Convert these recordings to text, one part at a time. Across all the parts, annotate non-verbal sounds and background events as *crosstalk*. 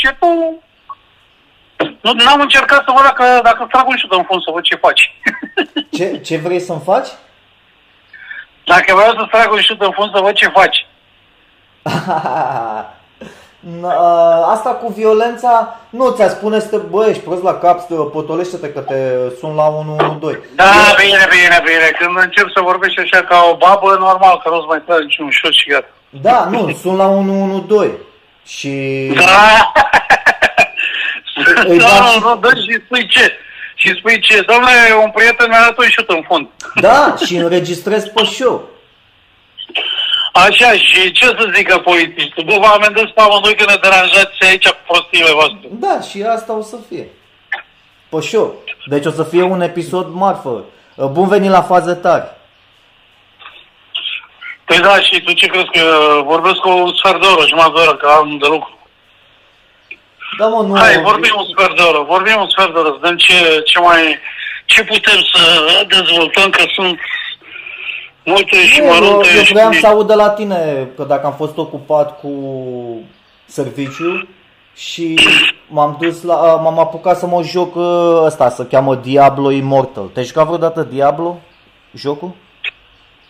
Ce tu... Nu, n-am încercat să văd dacă, dacă trag un șut în fund să văd ce faci. *laughs* Ce, ce vrei să-mi faci? Dacă vreau să trag un șut în fund să văd ce faci. *laughs* N- a, Asta cu violența, nu ți-a spune să te, bă, ești prost la cap, să te potolește-te că te sun la 112. Da, bine, bine, bine. Când încep să vorbești așa ca o babă, normal că nu-ți mai tragi niciun șut și gata. Da, nu, *laughs* sun la 112. Și Da! *laughs* Îi Da, dau și- nu, dă și spui ce. Și spui ce, domnule, un prieten mi-a dat un șut în fund. da, și înregistrez pe show. Așa, și ce să zică polițistul? Bă, vă amendez pe amândoi că ne deranjați aici cu prostiile voastre. Da, și asta o să fie. Pe show. Deci o să fie un episod marfă. Bun venit la fază tare. Păi da, și tu ce crezi că vorbesc cu un sfert de oră, jumătate de oră, că am de lucru? Da, mă, nu... Hai, vorbim un sfert de oră, vorbim un sfert de oră, să vedem ce, ce mai, ce putem să dezvoltăm, că sunt multe și Nu, eu, mărunte. eu și- vreau să aud de la tine, că dacă am fost ocupat cu serviciu și m-am dus la, m-am apucat să mă joc ă, ăsta, se cheamă Diablo Immortal. Te-ai jucat vreodată Diablo? Jocul?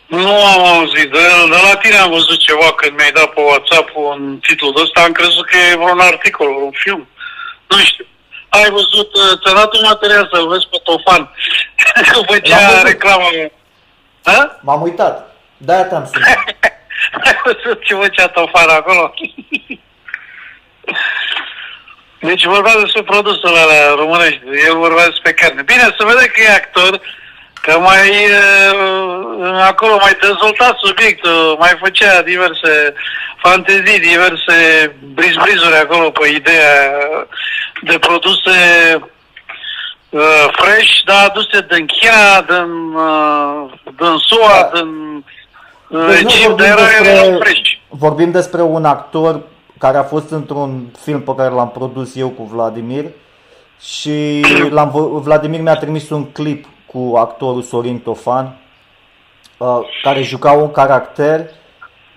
Nu am auzit, de, de la tine am văzut ceva când mi-ai dat pe WhatsApp un titlu de ăsta, am crezut că e vreun articol, un film. Nu știu. Ai văzut, uh, ți-a dat un material să-l vezi pe Tofan. *laughs* Că L-am făcea văzut. reclamă. Ha? M-am uitat. De-aia te-am sunat. *laughs* Ai văzut ce făcea Tofan acolo? *laughs* Deci vorbea despre produsele alea românești, el vorbea despre carne. Bine, să vede că e actor, că mai uh, acolo mai dezvolta subiectul, mai făcea diverse fantezii, diverse briz-brizuri acolo pe ideea de produse uh, fresh, dar aduse din China, din, uh, din SUA, Da. din uh, Deci nu Egipt, vorbim dar era, erau despre, fresh. vorbim despre un actor care a fost într-un film pe care l-am produs eu cu Vladimir și *clears throat* l-am, vă- Vladimir mi-a trimis un clip cu actorul Sorin Tofan uh, care juca un caracter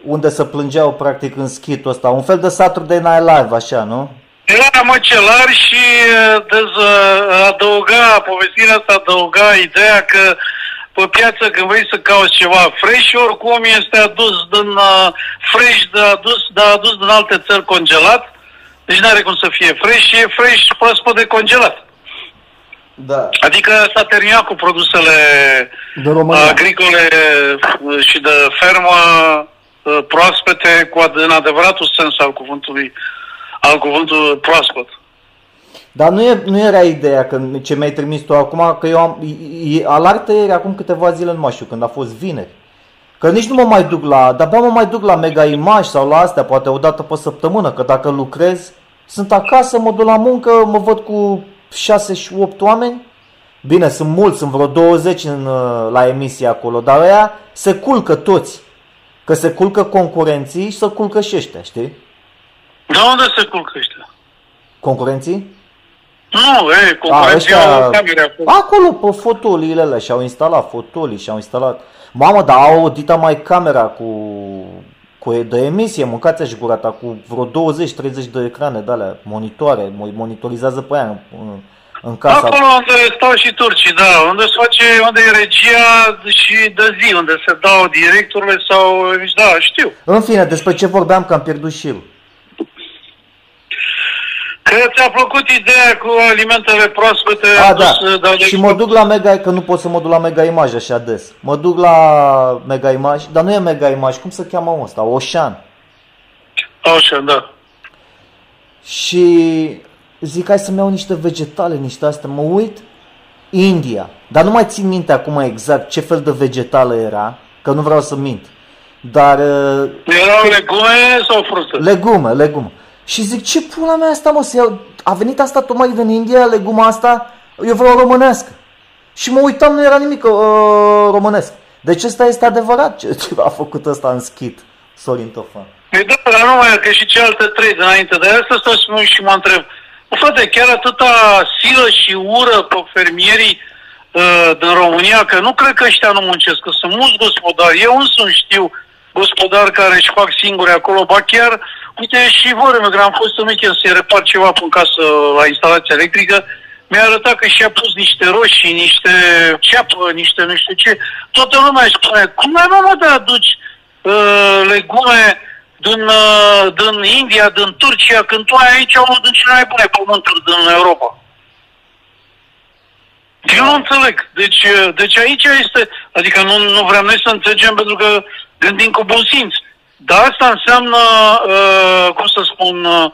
unde se plângeau practic în schitul ăsta, un fel de Saturday Night Live, așa, nu? Era măcelar și uh, dez, uh, adăuga, povestirea asta adăuga ideea că pe piață când vrei să cauți ceva fresh, oricum este adus din uh, fresh, de adus, de adus din alte țări congelat, deci nu are cum să fie fresh, e fresh proaspăt de congelat. Da. Adică s-a terminat cu produsele Din România. agricole uh, și de fermă uh, proaspete cu ad- în adevăratul sens al cuvântului, al cuvântului proaspăt. Dar nu, e, nu era ideea că ce mi-ai trimis tu acum, că eu am, e, e, alartă ieri acum câteva zile, nu mai știu, când a fost vineri. Că nici nu mă mai duc la, dar abia mă mai duc la Mega Image sau la astea, poate o dată pe săptămână, că dacă lucrez, sunt acasă, mă duc la muncă, mă văd cu 6 și 8 oameni. Bine, sunt mulți, sunt vreo 20 în, uh, la emisie acolo, dar ăia se culcă toți. Că se culcă concurenții și se culcă și ăștia, știi? De unde se culcă ăștia? Concurenții? Nu, e, A, concurenția ăștia- au camere acolo. Acolo, pe fotoliile alea, și-au instalat fotolii, și-au instalat... Mamă, dar au dita mai camera cu, cu de emisie, mâncați-și gurata, cu vreo 20-30 de ecrane de alea, monitoare, mo- monitorizează pe aia în, în, în casa. Acolo unde stau și turcii, da, unde se face, unde e regia și de zi, unde se dau directurile sau, da, știu. În fine, despre ce vorbeam că am pierdut șirul. Că ți-a plăcut ideea cu alimentele proaspete A, da. adus, dar de Și mă duc la Mega, că nu pot să mă duc la Mega Image așa des. Mă duc la Mega Image, dar nu e Mega Image, cum se cheamă ăsta? Ocean. Așa, da. Și zic, hai să-mi iau niște vegetale, niște astea. Mă uit, India. Dar nu mai țin minte acum exact ce fel de vegetală era, că nu vreau să mint. Dar uh, Erau legume sau fructe? legume, legume. Și zic, ce pula mea asta, mă, să iau... A venit asta tocmai din India, leguma asta? Eu vreau românească. Și mă uitam, nu era nimic uh, românesc. Deci ăsta este adevărat ce, ce a făcut ăsta în schit, Sorin Tofan. Păi da, dar nu mai e, că și cealaltă trei dinainte, de asta stau și mă, și mă întreb. Bă, frate, chiar atâta silă și ură pe fermierii uh, din România, că nu cred că ăștia nu muncesc, că sunt mulți gospodari. Eu însumi știu gospodari care își fac singuri acolo, ba chiar Uite, și vorbe, că am fost în weekend să-i repar ceva pe casă la instalația electrică, mi-a arătat că și-a pus niște roșii, niște ceapă, niște nu știu ce. Toată lumea își spune, cum ai mă de aduci uh, legume din, uh, din India, din Turcia, când tu ai aici unul din cele mai bune pământuri din Europa? Eu nu înțeleg. Deci, uh, deci aici este, adică nu, nu vrem noi să înțelegem pentru că gândim cu bun simț. Dar asta înseamnă, uh, cum să spun, uh,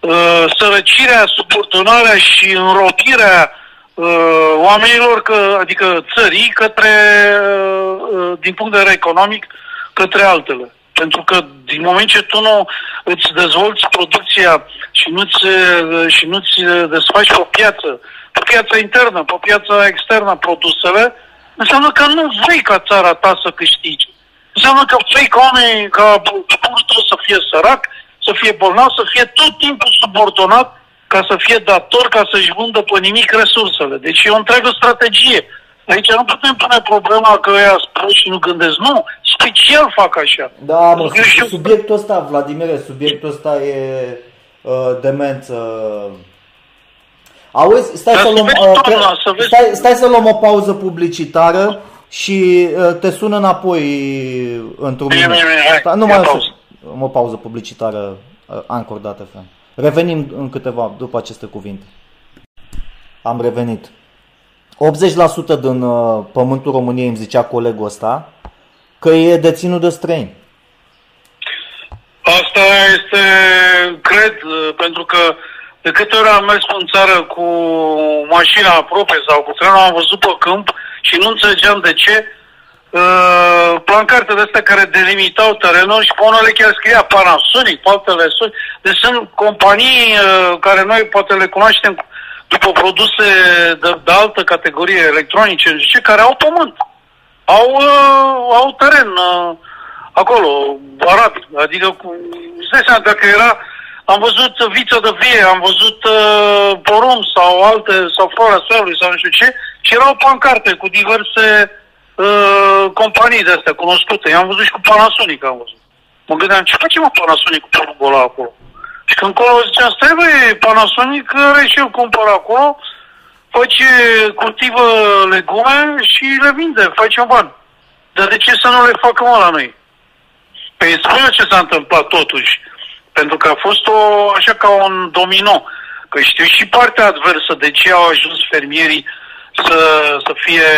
uh, sărăcirea, subordonarea și înrochirea uh, oamenilor, că, adică țării, către, uh, uh, din punct de vedere economic, către altele. Pentru că din moment ce tu nu îți dezvolți producția și nu-ți, uh, și nu-ți desfaci pe piață, pe piața internă, pe piața externă produsele, înseamnă că nu vrei ca țara ta să câștige. Înseamnă că vrei ca oamenii, ca poporul să fie sărac, să fie bolnav, să fie tot timpul subordonat ca să fie dator, ca să-și vândă pe nimic resursele. Deci e o întreagă strategie. Aici nu putem pune problema că ea spun și nu gândesc. Nu, special fac așa. Da, mă, știu... subiectul ăsta, Vladimir, subiectul ăsta e uh, demență. Auzi, stai, să luăm, uh, toamna, să vezi... stai, stai să luăm o pauză publicitară și uh, te sună înapoi într-un minut. Nu mai o pauză publicitară uh, ancordată, fan. Revenim în câteva după aceste cuvinte. Am revenit. 80% din uh, pământul României îmi zicea colegul ăsta că e deținut de străini. Asta este, cred, uh, pentru că de câte ori am mers în țară cu mașina aproape sau cu trenul, am văzut pe câmp și nu înțelegeam de ce uh, plancarte de astea care delimitau terenul și pe unele chiar scria Panasonic, pe altele Sony. Deci sunt companii uh, care noi poate le cunoaștem după produse de, de altă categorie electronice, zice, care au pământ. Au, uh, au teren uh, acolo, arab. Adică, îți dai seama, dacă era, am văzut viță de vie, am văzut uh, porum sau alte, sau flora soarelui sau nu știu ce, și erau pancarte cu diverse uh, companii de astea cunoscute. I-am văzut și cu Panasonic am văzut. Mă gândeam, ce face mă Panasonic cu porumbul ăla acolo? Și când acolo ziceam, stai băi, Panasonic are și el cumpăr acolo, face, cultivă legume și le vinde, face un ban. Dar de ce să nu le facă mă la noi? Păi spune ce s-a întâmplat totuși. Pentru că a fost o, așa ca un domino. Că știu și partea adversă de ce au ajuns fermierii să, să, fie,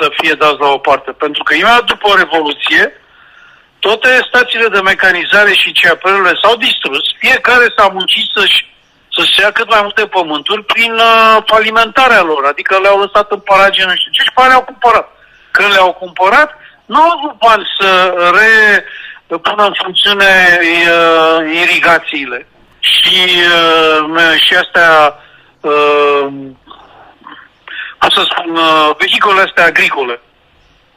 să fie dați la o parte. Pentru că imediat după Revoluție, toate stațiile de mecanizare și ceapelele s-au distrus, fiecare s-a muncit să-și să-și ia cât mai multe pământuri prin uh, alimentarea lor, adică le-au lăsat în parage, nu știu ce, și bani au cumpărat. Când le-au cumpărat, nu au avut bani să re pună în funcțiune uh, irigațiile și, uh, și astea uh, cum să spun, uh, vehiculele astea agricole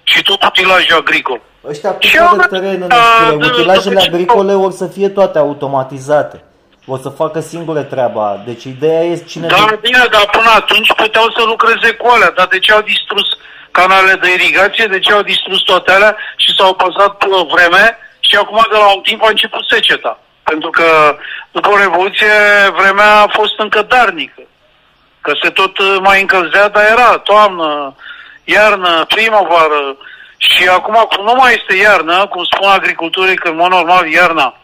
și tot utilajul agricol. Ăștia cu de teren în utilajele agricole vor să fie toate automatizate. O să facă singure treaba. Deci ideea e cine... Da, de... bine, dar până atunci puteau să lucreze cu alea. Dar de ce au distrus canalele de irigație? De ce au distrus toate alea și s-au păsat vreme? Și acum de la un timp a început seceta. Pentru că după Revoluție vremea a fost încă darnică. Că se tot uh, mai încălzea, dar era toamnă, iarnă, primăvară. Și acum, cum nu mai este iarnă, cum spun agricultorii că în mod normal iarna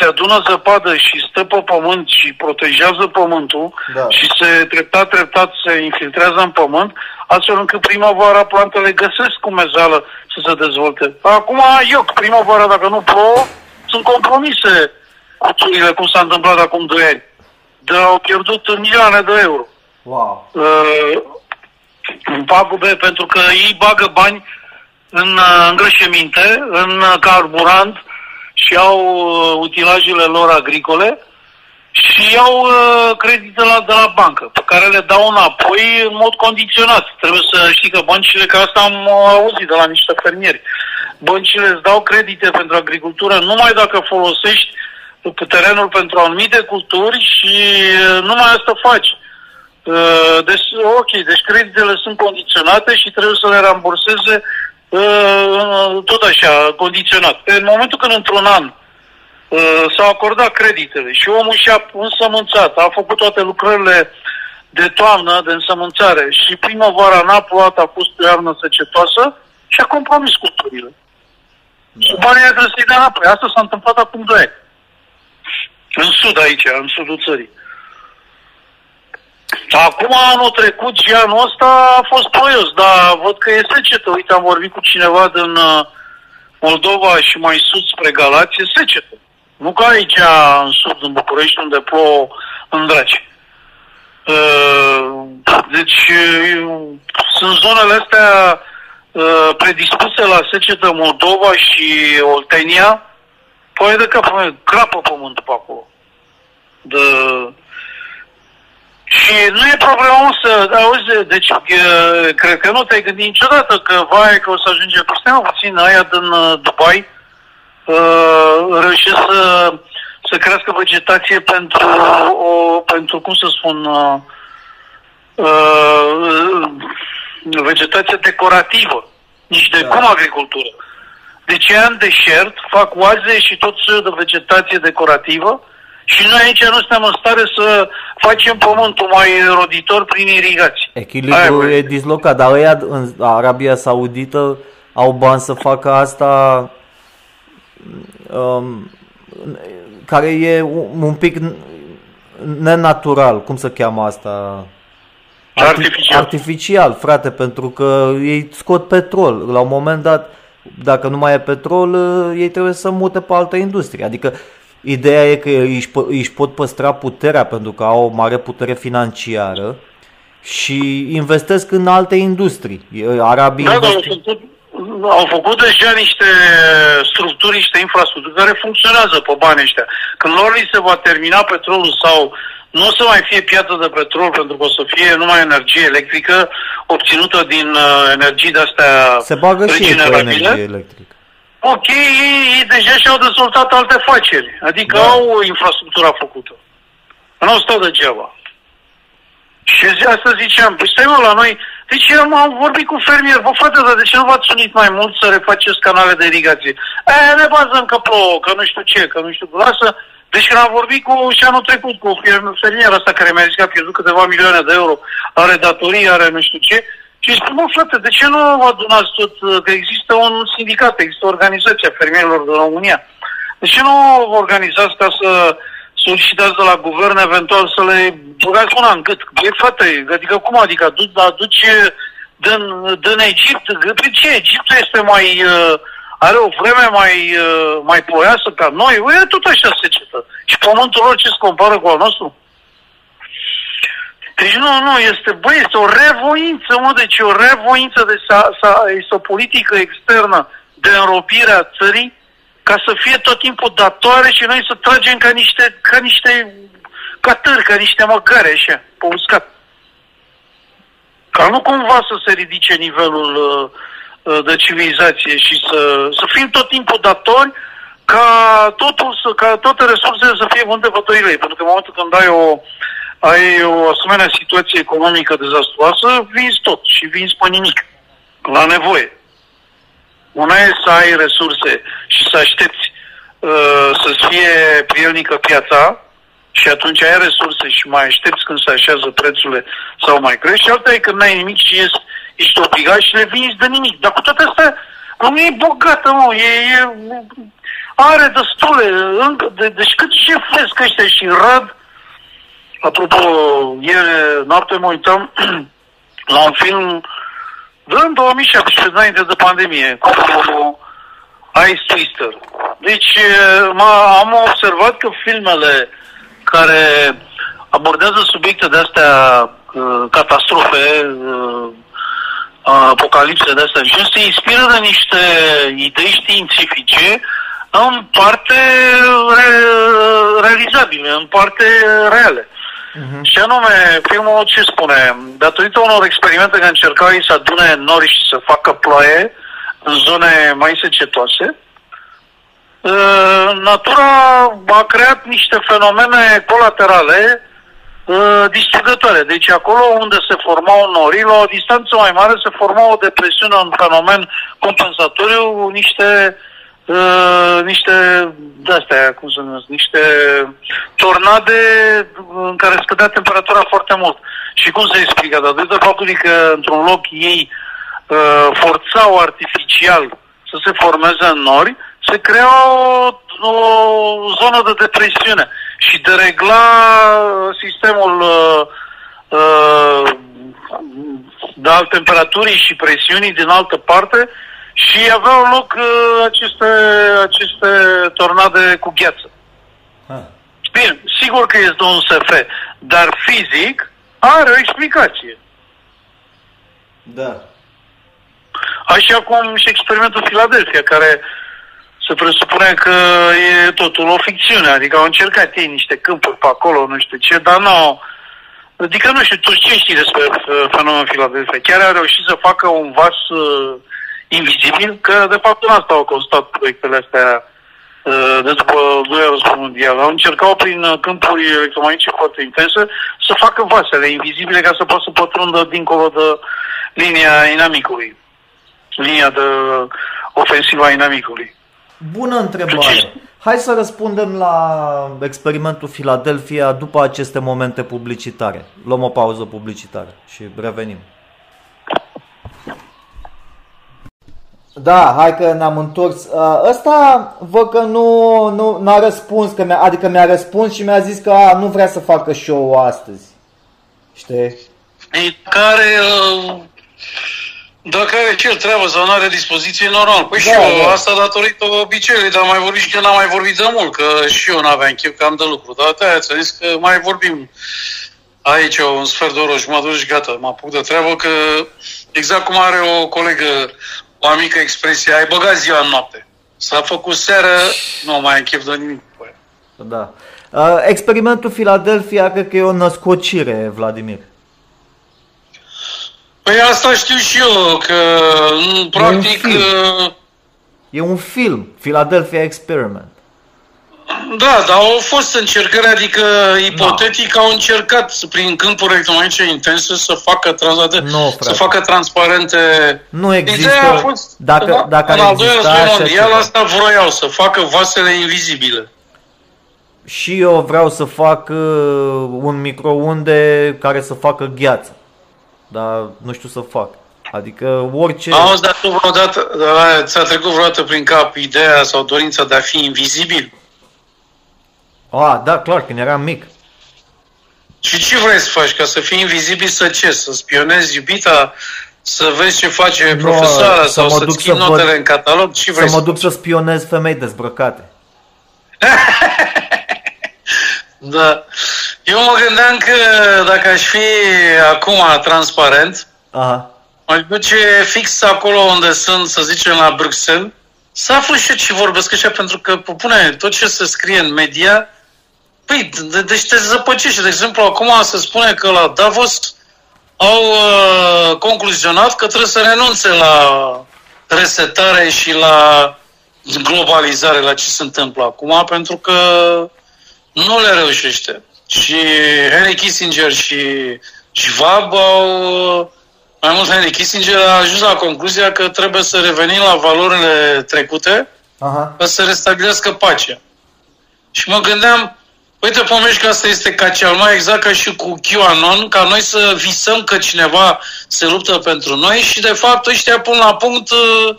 se adună zăpadă și stă pe pământ și protejează pământul da. și se treptat, treptat se infiltrează în pământ, astfel încât primăvara plantele găsesc cu mezală să se dezvolte. Acum, eu, primăvara, dacă nu plouă, sunt compromise culturile, cum s-a întâmplat acum 2 ani. De au pierdut milioane de euro. Wow. Uh, în pagube, pentru că ei bagă bani în uh, îngrășăminte, în uh, carburant și au uh, utilajele lor agricole și iau uh, credite la, de la bancă, pe care le dau înapoi în mod condiționat. Trebuie să știi că băncile, că asta am auzit de la niște fermieri, băncile îți dau credite pentru agricultură numai dacă folosești terenul pentru anumite culturi și uh, numai asta faci. Uh, deci, ok, deci creditele sunt condiționate și trebuie să le ramburseze uh, tot așa, condiționat. În momentul când într-un an uh, s-au acordat creditele și omul și-a însămânțat, a făcut toate lucrările de toamnă, de însămânțare și primăvara n-a plouat, a fost o iarnă săcetoasă și a compromis culturile. Da. Și banii aia trebuie să-i dea înapoi. Asta s-a întâmplat acum doi ani. În sud aici, în sudul țării. Acum anul trecut și anul ăsta a fost ploios, dar văd că e secetă. Uite, am vorbit cu cineva din uh, Moldova și mai sus spre Galați, e secetă. Nu ca aici în sud, în București, unde plouă în draci. Uh, deci uh, sunt zonele astea predispuse la secetă Moldova și Oltenia, păi de cap, crapă pământul pe acolo. De, și nu e problemă să, auzi, deci cred că nu te-ai gândit niciodată că, vai, că o să ajunge cu stea puțin aia din uh, Dubai uh, reușesc să, să crească vegetație pentru, o, pentru cum să spun, uh, uh, vegetație decorativă, nici de da. cum agricultură. Deci în deșert, fac oaze și tot soiul de vegetație decorativă și noi aici nu suntem în stare să facem pământul mai roditor prin irigații. Echilibrul e dislocat, dar ăia în Arabia Saudită au bani să facă asta um, care e un pic nenatural, cum se cheamă asta? Artificial. Artificial, frate, pentru că ei scot petrol. La un moment dat, dacă nu mai e petrol, ei trebuie să mute pe altă industrie. Adică Ideea e că își, își pot păstra puterea pentru că au o mare putere financiară și investesc în alte industrii. Arabii da, investi... au, făcut, au făcut deja niște structuri, niște infrastructuri care funcționează pe banii ăștia. Când lor li se va termina petrolul sau nu o să mai fie piață de petrol pentru că o să fie numai energie electrică obținută din uh, energii de-astea Se bagă și energie electrică. Ok, ei, deja și-au dezvoltat alte afaceri, adică da. au infrastructura făcută. Nu stau degeaba. Și asta ziceam, păi stai mă la noi, deci am, am vorbit cu fermier, vă frate, dar de ce nu v-ați unit mai mult să refaceți canale de irigație? E, ne bazăm că plouă, că nu știu ce, că nu știu, lasă. Deci când am vorbit cu, și anul trecut cu fermier ăsta care mi-a zis că a pierdut câteva milioane de euro, are datorii, are nu știu ce, și spun, mă, frate, de ce nu adunați tot, că există un sindicat, există o organizație a fermierilor din România. De ce nu organizați ca să solicitați de la guvern eventual să le băgați una în gât? E, frate, adică cum adică aduci, aduci din, din Egipt? Pe ce? Egiptul este mai... Uh, are o vreme mai, uh, mai ploioasă ca noi? E tot așa secetă. Și pământul lor ce se compară cu al nostru? Deci nu, nu, este, băi, este o revoință, mă, deci o revoință, de sa, sa, este o politică externă de înropire a țării ca să fie tot timpul datoare și noi să tragem ca niște, ca niște catări, ca niște măgare, așa, pe uscat. Ca nu cumva să se ridice nivelul uh, uh, de civilizație și să, să fim tot timpul datori ca totul, să, ca toate resursele să fie vândute pe pentru că în momentul când ai o, ai o asemenea situație economică dezastruoasă, vinzi tot și vinzi pe nimic, la nevoie. Una e să ai resurse și să aștepți uh, să fie prielnică piața și atunci ai resurse și mai aștepți când se așează prețurile sau mai crește, și alta e când n-ai nimic și ești, ești obligat și le vinzi de nimic. Dar cu toate astea, nu e bogată, mă, e, e, are destule, încă, de, deci cât ce fresc ăștia și rad, Apropo, ieri noapte mă uitam *clears throat* la un film în 2017, înainte de pandemie, cu Ice Twister. Deci am observat că filmele care abordează subiecte de astea, catastrofe, apocalipse de astea și se inspiră de niște idei științifice în parte re- realizabile, în parte reale. Uh-huh. Și anume, filmul ce spune? Datorită unor experimente care încercau ei să adune nori și să facă ploaie în zone mai secetoase, uh, natura a creat niște fenomene colaterale uh, distrugătoare. Deci acolo unde se formau norii, la o distanță mai mare se forma o depresiune, un fenomen compensatoriu, niște uh, niște, de-astea, cum să numesc, niște tornade în care scădea temperatura foarte mult. Și cum se explică? Datorită faptului că într-un loc ei uh, forțau artificial să se formeze în nori, se crea o, o zonă de depresiune și de regla sistemul uh, uh, de al temperaturii și presiunii din altă parte și aveau loc uh, aceste, aceste tornade cu gheață. Ha. Bine, sigur că este un SF, dar fizic are o explicație. Da. Așa cum și experimentul Philadelphia, care se presupune că e totul o ficțiune, adică au încercat ei niște câmpuri pe acolo, nu știu ce, dar nu Adică nu știu, tu ce știi despre uh, fenomenul Philadelphia? Chiar a reușit să facă un vas uh, invizibil, că de fapt în asta au constat proiectele astea uh, de după 2 război mondial. Au încercat prin uh, câmpuri electromagnetice foarte intense să facă vasele invizibile ca să poată să pătrundă dincolo de linia inamicului. Linia de ofensivă a inamicului. Bună întrebare. Hai să răspundem la experimentul Philadelphia după aceste momente publicitare. Luăm o pauză publicitară și revenim. Da, hai că ne-am întors. Ăsta văd că nu, nu n-a răspuns, că mi-a, adică mi-a răspuns și mi-a zis că a, nu vrea să facă show astăzi. Știi? Care uh, dacă are cel treabă sau nu are dispoziție, normal. Păi da, și eu, da. asta datorită obiceiului, dar mai vorbit și că n-am mai vorbit de mult, că și eu n-aveam chef că am de lucru. Dar te ați zis că mai vorbim aici un sfert de oră și mă duc și gata, mă apuc de treabă, că exact cum are o colegă, o mică expresie, ai băgat ziua în noapte. S-a făcut seară, nu mai am chef de nimic. Da. Uh, experimentul Philadelphia cred că e o născocire, Vladimir. Păi asta știu și eu, că practic... E un film, uh, e un film Philadelphia Experiment. Da, dar au fost încercări, adică ipotetic da. au încercat prin câmpuri electromagnetice intense să facă, trans- no, să facă transparente. Nu există. Ideea a fost, dacă, da, dacă în al doilea război mondial asta vroiau, să facă vasele invizibile. Și eu vreau să fac uh, un microunde care să facă gheață dar nu știu să fac. Adică orice... Auzi, dar tu vreodată, ți-a trecut vreodată prin cap ideea sau dorința de a fi invizibil? A, da, clar, când eram mic. Și ce vrei să faci? Ca să fii invizibil să ce? Să spionezi iubita? Să vezi ce face no, profesoara? Să sau să-ți să notele văd, în catalog? Ce vrei să mă duc să spionez femei dezbrăcate. *laughs* da. Eu mă gândeam că dacă aș fi acum transparent, Aha. aș duce fix acolo unde sunt, să zicem, la Bruxelles, să aflu și ce vorbesc așa, pentru că propune tot ce se scrie în media, păi, de, deci te zăpăcește. De exemplu, acum se spune că la Davos au uh, concluzionat că trebuie să renunțe la resetare și la globalizare, la ce se întâmplă acum, pentru că nu le reușește. Și Henry Kissinger și Schwab au... Mai mult Henry Kissinger a ajuns la concluzia că trebuie să revenim la valorile trecute Aha. ca să restabilească pacea. Și mă gândeam, uite, pomești că asta este ca cel mai exact ca și cu QAnon, ca noi să visăm că cineva se luptă pentru noi și de fapt ăștia pun la punct uh,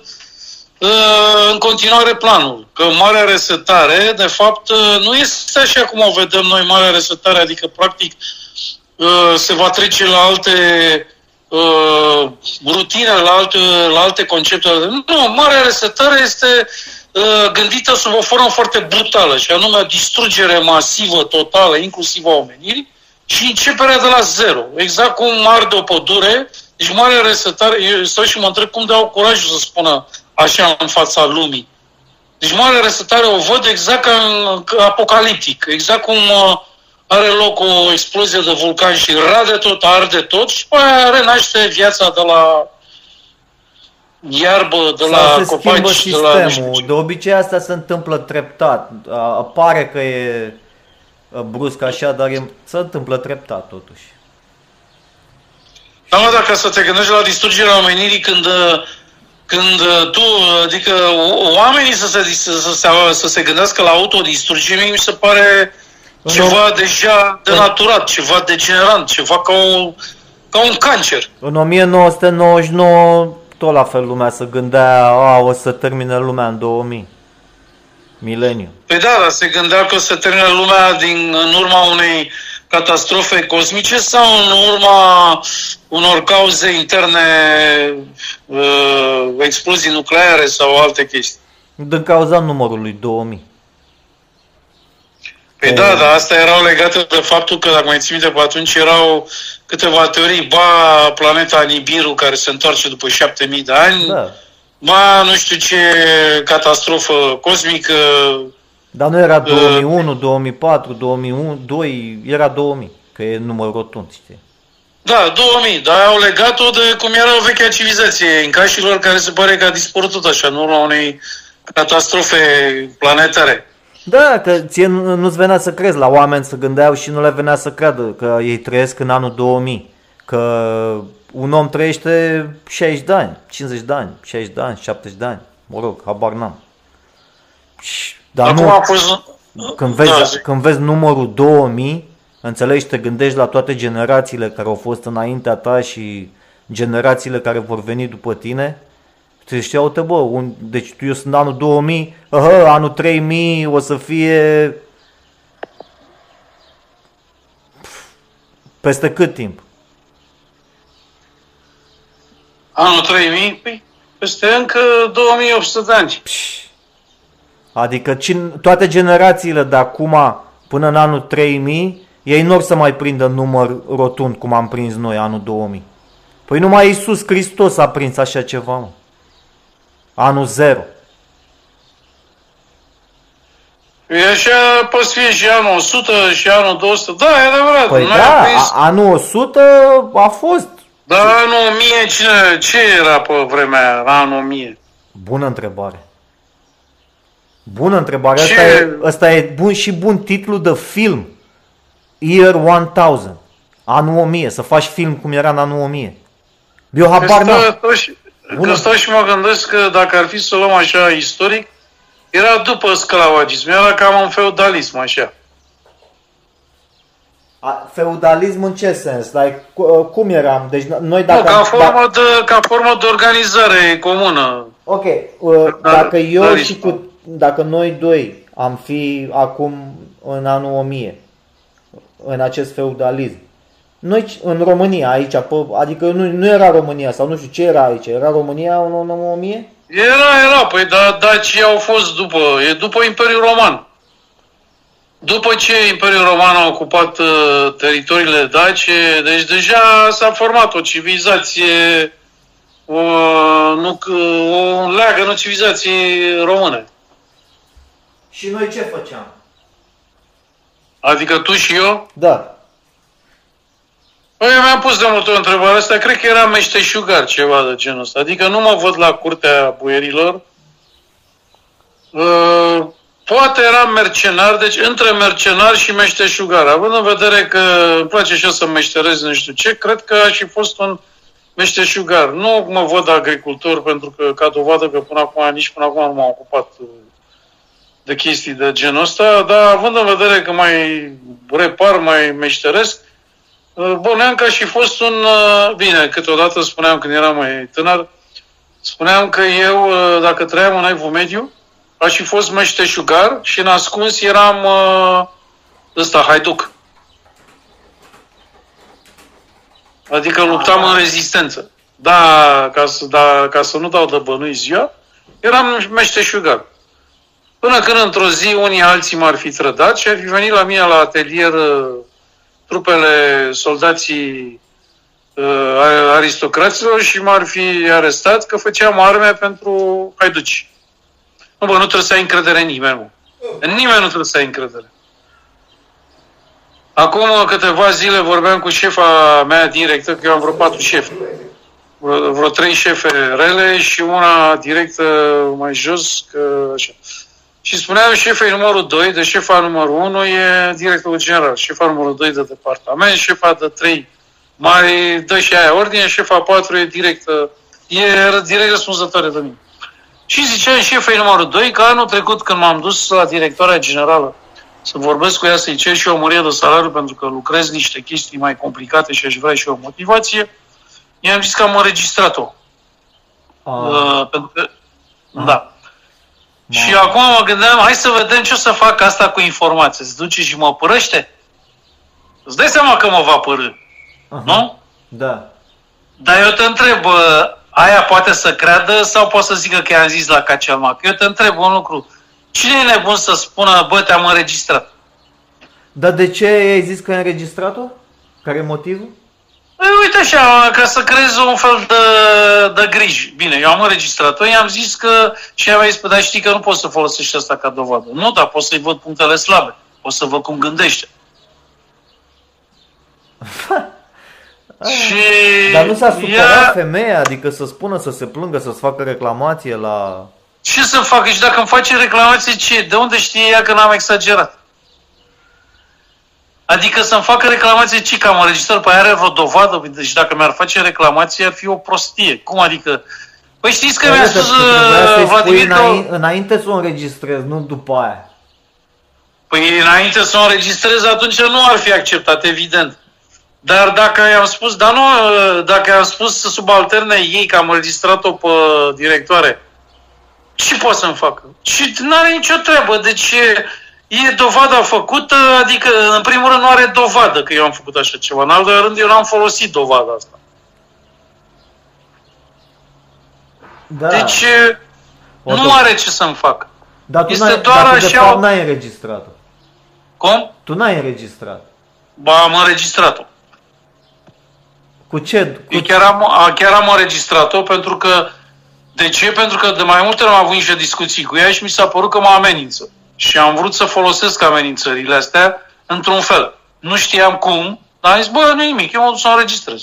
în continuare planul. Că marea resetare, de fapt, nu este așa cum o vedem noi, marea resetare, adică, practic, se va trece la alte rutine, la alte, la alte concepte. Nu, marea resetare este gândită sub o formă foarte brutală, și anume distrugere masivă, totală, inclusiv a omenirii, și începerea de la zero. Exact cum arde o pădure, deci marea resetare, eu stau și mă întreb cum de au curajul să spună așa în fața lumii. Deci mare Răsătare o văd exact ca în apocaliptic, exact cum uh, are loc o explozie de vulcan și rade tot, arde tot și pe aia renaște viața de la iarbă, de la se copaci, sistemul. de la... De obicei asta se întâmplă treptat. Apare că e brusc așa, dar e, se întâmplă treptat totuși. Da, mă, dacă să te gândești la distrugerea omenirii când uh, când uh, tu, adică oamenii să se, să, se, să se gândească la autodistrugere, mi se pare ceva deja denaturat, ceva degenerant, ceva ca, o, ca un cancer. În 1999 tot la fel lumea se gândea, a, o să termine lumea în 2000. Mileniu. Păi da, dar se gândea că se termină lumea din, în urma unei catastrofe cosmice sau în urma unor cauze interne, uh, explozii nucleare sau alte chestii? Din cauza numărului 2000. Păi e... da, dar asta erau legate de faptul că, dacă mai ții minte, pe atunci erau câteva teorii, ba planeta Nibiru care se întoarce după 7000 de ani, da. ba nu știu ce catastrofă cosmică, dar nu era 2001, 2004, 2002, era 2000, că e număr rotund, știi? Da, 2000, dar au legat-o de cum era o vechea civilizație, în cașilor care se pare că a dispărut tot așa, în urma unei catastrofe planetare. Da, că ție nu-ți venea să crezi, la oameni să gândeau și nu le venea să creadă că ei trăiesc în anul 2000, că un om trăiește 60 de ani, 50 de ani, 60 de ani, 70 de ani, mă rog, habar n-am. Și dar Acum nu, a fost... când, vezi, da, când vezi numărul 2000, înțelegi, te gândești la toate generațiile care au fost înaintea ta și generațiile care vor veni după tine, te știau, te bă, un, deci eu sunt anul 2000, uh, anul 3000 o să fie peste cât timp? Anul 3000? Păi, peste încă 2800 de ani. Pș. Adică toate generațiile de acum până în anul 3000, ei nu or să mai prindă număr rotund cum am prins noi anul 2000. Păi numai Iisus Hristos a prins așa ceva, mă. Anul 0. E așa poți fi și anul 100 și anul 200. Da, e adevărat. Păi da, prins... anul 100 a fost. Dar anul 1000 cine, ce era pe vremea aia, anul 1000? Bună întrebare. Bună întrebare. Ce... Asta, e, asta e bun și bun titlu de film. Year 1000. Anul 1000. Să faci film cum era în anul 1000. Eu habar n-am. Că stau și mă gândesc că dacă ar fi să luăm așa istoric, era după sclavagism, era cam un feudalism, așa. A, feudalism în ce sens? Like, cum eram? Deci noi dacă... Nu, ca, formă de, ca formă de organizare comună. Ok, uh, dacă eu și cu dacă noi doi am fi acum în anul 1000, în acest feudalism, noi în România, aici, adică nu, nu era România sau nu știu ce era aici, era România în anul 1000? Era, era, păi da, dacii au fost după, e după Imperiul Roman. După ce Imperiul Roman a ocupat uh, teritoriile dace, deci deja s-a format o civilizație, o, nu, o leagă, nu civilizație române. Și noi ce făceam? Adică tu și eu? Da. Păi mi-am pus de multe o întrebare asta, cred că era meșteșugar ceva de genul ăsta. Adică nu mă văd la curtea buierilor. Uh, poate eram mercenar, deci între mercenar și meșteșugar. Având în vedere că îmi place și să meșterez nu știu ce, cred că aș fi fost un meșteșugar. Nu mă văd agricultor pentru că, ca dovadă că până acum, nici până acum nu m-am ocupat uh, de chestii de genul ăsta, dar având în vedere că mai repar, mai meșteresc, uh, băneam ca și fost un... Uh, bine, câteodată spuneam când eram mai tânăr, spuneam că eu, uh, dacă trăiam în Evul Mediu, aș fi fost meșteșugar și în ascuns eram ăsta, haiduc. Adică luptam în rezistență. Da, ca să, da, ca să nu dau de bănui ziua, eram meșteșugar. Până când într-o zi unii alții m-ar fi trădat și ar fi venit la mine la atelier uh, trupele soldații uh, aristocraților și m-ar fi arestat că făceam arme pentru haiduci. Nu, bă, nu trebuie să ai încredere în nimeni, mă. În nimeni nu trebuie să ai încredere. Acum câteva zile vorbeam cu șefa mea directă, că eu am vreo patru șefi. Vreo, vreo trei șefe rele și una directă mai jos, că așa. Și spuneam șefei numărul 2, de șefa numărul 1 e directorul general, șefa numărul 2 de departament, șefa de 3 mai dă și aia ordine, șefa 4 e direct e direct răspunzătoare de mine. Și zicea șefei numărul 2 că anul trecut când m-am dus la directoarea generală să vorbesc cu ea să-i cer și o mărire de salariu pentru că lucrez niște chestii mai complicate și aș vrea și o motivație, i-am zis că am înregistrat-o. Uh, pentru că, uh. da. Ma. Și acum mă gândeam, hai să vedem ce o să fac asta cu informație. Se duce și mă părăște? Îți dai seama că mă va părâ, uh-huh. nu? Da. Dar eu te întreb, aia poate să creadă sau poate să zică că i-am zis la Cacelmac? Eu te întreb un lucru. Cine e nebun să spună, bă, te-am înregistrat? Dar de ce ai zis că ai înregistrat-o? Care e motivul? Păi, uite așa, ca să creezi un fel de, de griji. Bine, eu am înregistrat-o, i-am zis că și am zis, dar știi că nu poți să folosești asta ca dovadă. Nu, dar pot să-i văd punctele slabe. O să văd cum gândește. *laughs* și Dar nu s-a supărat ea... femeia, adică să spună, să se plângă, să-ți facă reclamație la... Ce să facă? Și dacă îmi face reclamație, ce? De unde știe ea că n-am exagerat? Adică să-mi facă reclamație ce că am înregistrat, păi are vreo dovadă? Deci dacă mi-ar face reclamație ar fi o prostie. Cum adică? Păi știți că mi-a spus uh, Vladimir înainte, că... înainte să o înregistrez, nu după aia. Păi înainte să o înregistrez, atunci nu ar fi acceptat, evident. Dar dacă i-am spus, dar nu, dacă i-am spus să subalterne ei că am înregistrat-o pe directoare, ce poate să-mi facă? Și nu are nicio treabă. Deci e dovada făcută, adică în primul rând nu are dovadă că eu am făcut așa ceva. În al doilea rând eu n-am folosit dovada asta. Da. Deci o, nu are ce să-mi facă. Dar tu este doar așa... de fapt n-ai înregistrat-o. Cum? Tu n-ai înregistrat. Ba, am înregistrat-o. Cu ce? Cu... Eu chiar am, chiar am înregistrat-o pentru că de ce? Pentru că de mai multe ori am avut niște discuții cu ea și mi s-a părut că mă amenință. Și am vrut să folosesc amenințările astea într-un fel. Nu știam cum, dar am zis, bă, nu nimic, eu mă duc să înregistrez.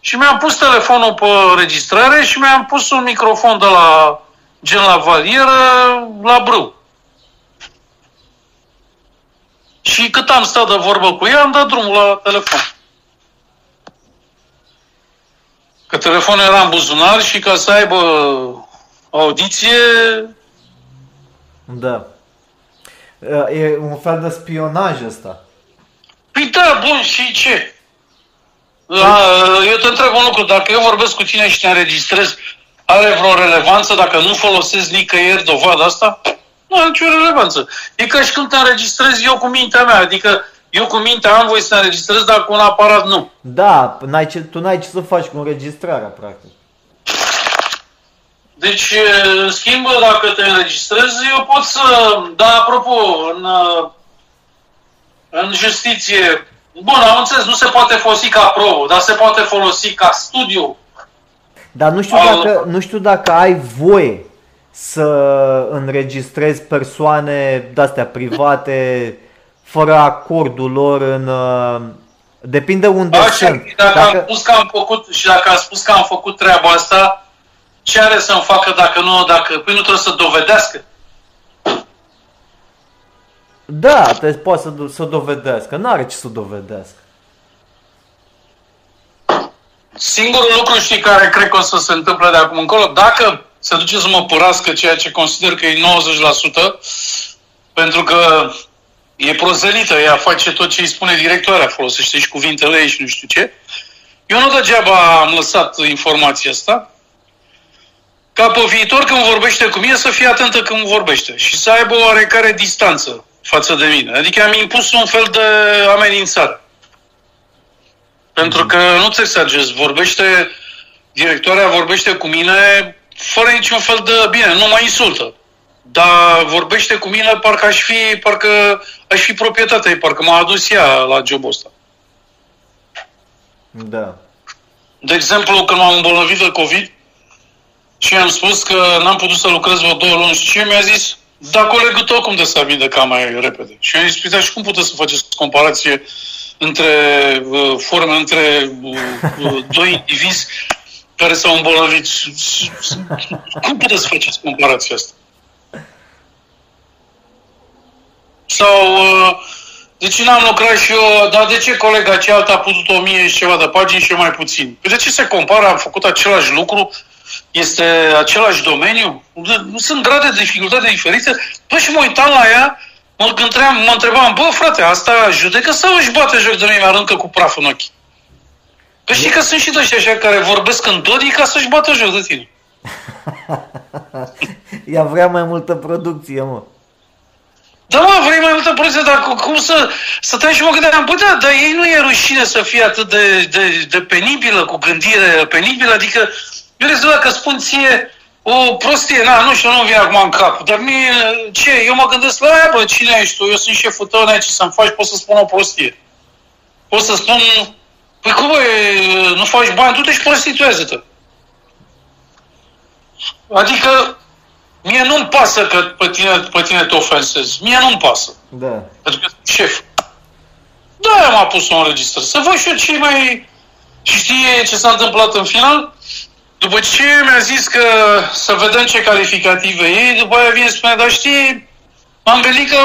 Și mi-am pus telefonul pe registrare și mi-am pus un microfon de la gen la valieră la brâu. Și cât am stat de vorbă cu ea, am dat drumul la telefon. Că telefonul era în buzunar și ca să aibă audiție... Da. E un fel de spionaj ăsta. Păi da, bun, și ce? Eu te întreb un lucru, dacă eu vorbesc cu tine și te înregistrez, are vreo relevanță dacă nu folosesc nicăieri dovada asta? Nu are nicio relevanță. E ca și când te înregistrez eu cu mintea mea, adică eu cu mintea am voie să înregistrez, dar cu un aparat nu. Da, n-ai ce, tu n-ai ce să faci cu înregistrarea, practic. Deci, în schimb, dacă te înregistrezi, eu pot să... Da, apropo, în, în justiție... Bun, am înțeles, nu se poate folosi ca probă, dar se poate folosi ca studiu. Dar nu știu, al... dacă, nu știu dacă ai voie să înregistrezi persoane de-astea private fără acordul lor în... Uh, depinde unde Așa, sunt. Dacă, dacă... Am spus că am făcut, și dacă am spus că am făcut treaba asta, ce are să-mi facă dacă nu, dacă... Păi nu trebuie să dovedească. Da, te poate să, să dovedească. Nu are ce să dovedească. Singurul lucru, știi, care cred că o să se întâmple de acum încolo, dacă se duce să mă părască ceea ce consider că e 90%, pentru că e prozelită, ea face tot ce îi spune directoarea, folosește și cuvintele ei și nu știu ce. Eu nu degeaba am lăsat informația asta, ca pe viitor când vorbește cu mine să fie atentă când vorbește și să aibă o oarecare distanță față de mine. Adică am impus un fel de amenințare. Pentru mhm. că nu ți exagerez, vorbește, directoarea vorbește cu mine fără niciun fel de, bine, nu mă insultă, dar vorbește cu mine parcă aș fi, parcă aș fi proprietatea ei, parcă m-a adus ea la jobul ăsta. Da. De exemplu, când m-am îmbolnăvit de COVID și am spus că n-am putut să lucrez vreo două luni și ce mi-a zis? Da, colegul tău cum de să vindeca mai repede. Și am zis, păi, și cum puteți să faceți comparație între uh, forme, între uh, uh, *laughs* doi indivizi care s-au îmbolnăvit? Cum puteți să faceți comparația asta? Sau uh, de ce n-am lucrat și eu, dar de ce colega cealaltă a putut o mie și ceva de pagini și eu mai puțin? Păi de ce se compară? Am făcut același lucru, este același domeniu, nu sunt grade de dificultate diferite. Păi și mă uitam la ea, mă întrebam, mă întrebam, bă frate, asta judecă sau își bate joc de mine, aruncă cu praf în ochi? Păi știi că sunt și de așa care vorbesc în dodii ca să-și bată joc de tine. *laughs* Ea vrea mai multă producție, mă. Da, mă, vrei mai multă producție, dar cum să, să treci și mă gândeam, bă, da, dar ei nu e rușine să fie atât de, de, de penibilă, cu gândire penibilă, adică eu le că spun ție o prostie, na, nu știu, nu vine acum în cap, dar mie, ce, eu mă gândesc la aia, bă, cine ești tu, eu sunt șeful tău, ce să-mi faci, pot să spun o prostie. Pot să spun, păi cum, bă, nu faci bani, du-te și prostituează-te. Adică, mie nu-mi pasă că pe tine, pe tine te ofensezi. Mie nu-mi pasă. Da. Pentru că șef. Da, m-a pus o înregistrare. Să văd și eu ce mai... Și știe ce s-a întâmplat în final? După ce mi-a zis că să vedem ce calificative e, după aia vine spune, dar știi, m-am gândit că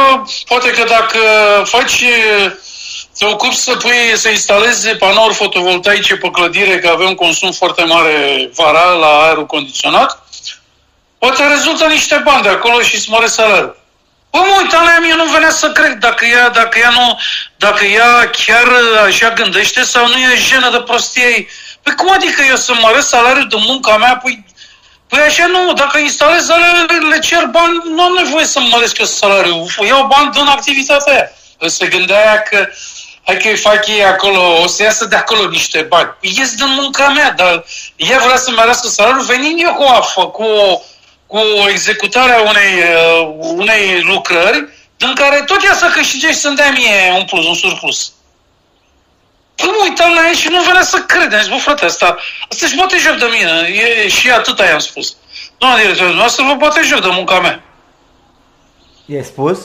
poate că dacă faci, te ocupi să pui, să instalezi panouri fotovoltaice pe clădire, că avem consum foarte mare vara la aerul condiționat, poate rezultă niște bani de acolo și îți mare salariul. Bă, mă uitam la ea, mie nu venea să cred dacă ea, dacă ea, nu, dacă ea chiar așa gândește sau nu e jenă de prostie Păi cum adică eu să măresc salariul de munca mea? Păi, păi așa nu, dacă instalez salariul, le cer bani, nu am nevoie să măresc eu salariul. Iau bani din activitatea aia. Se gândea aia că hai că fac ei acolo, o să iasă de acolo niște bani. Păi ies din munca mea, dar ea vrea să mărească salariul, venind eu cu, o, cu, o, cu executarea unei, uh, unei lucrări, din care tot ea să câștige și să-mi dea mie un plus, un surplus. Păi mă uitam la ea și nu venea să cred. Am zis, bă, frate, asta, asta își bate joc de mine. E, și atât i-am spus. Doamna director, asta vă bate joc de munca mea. I-ai spus?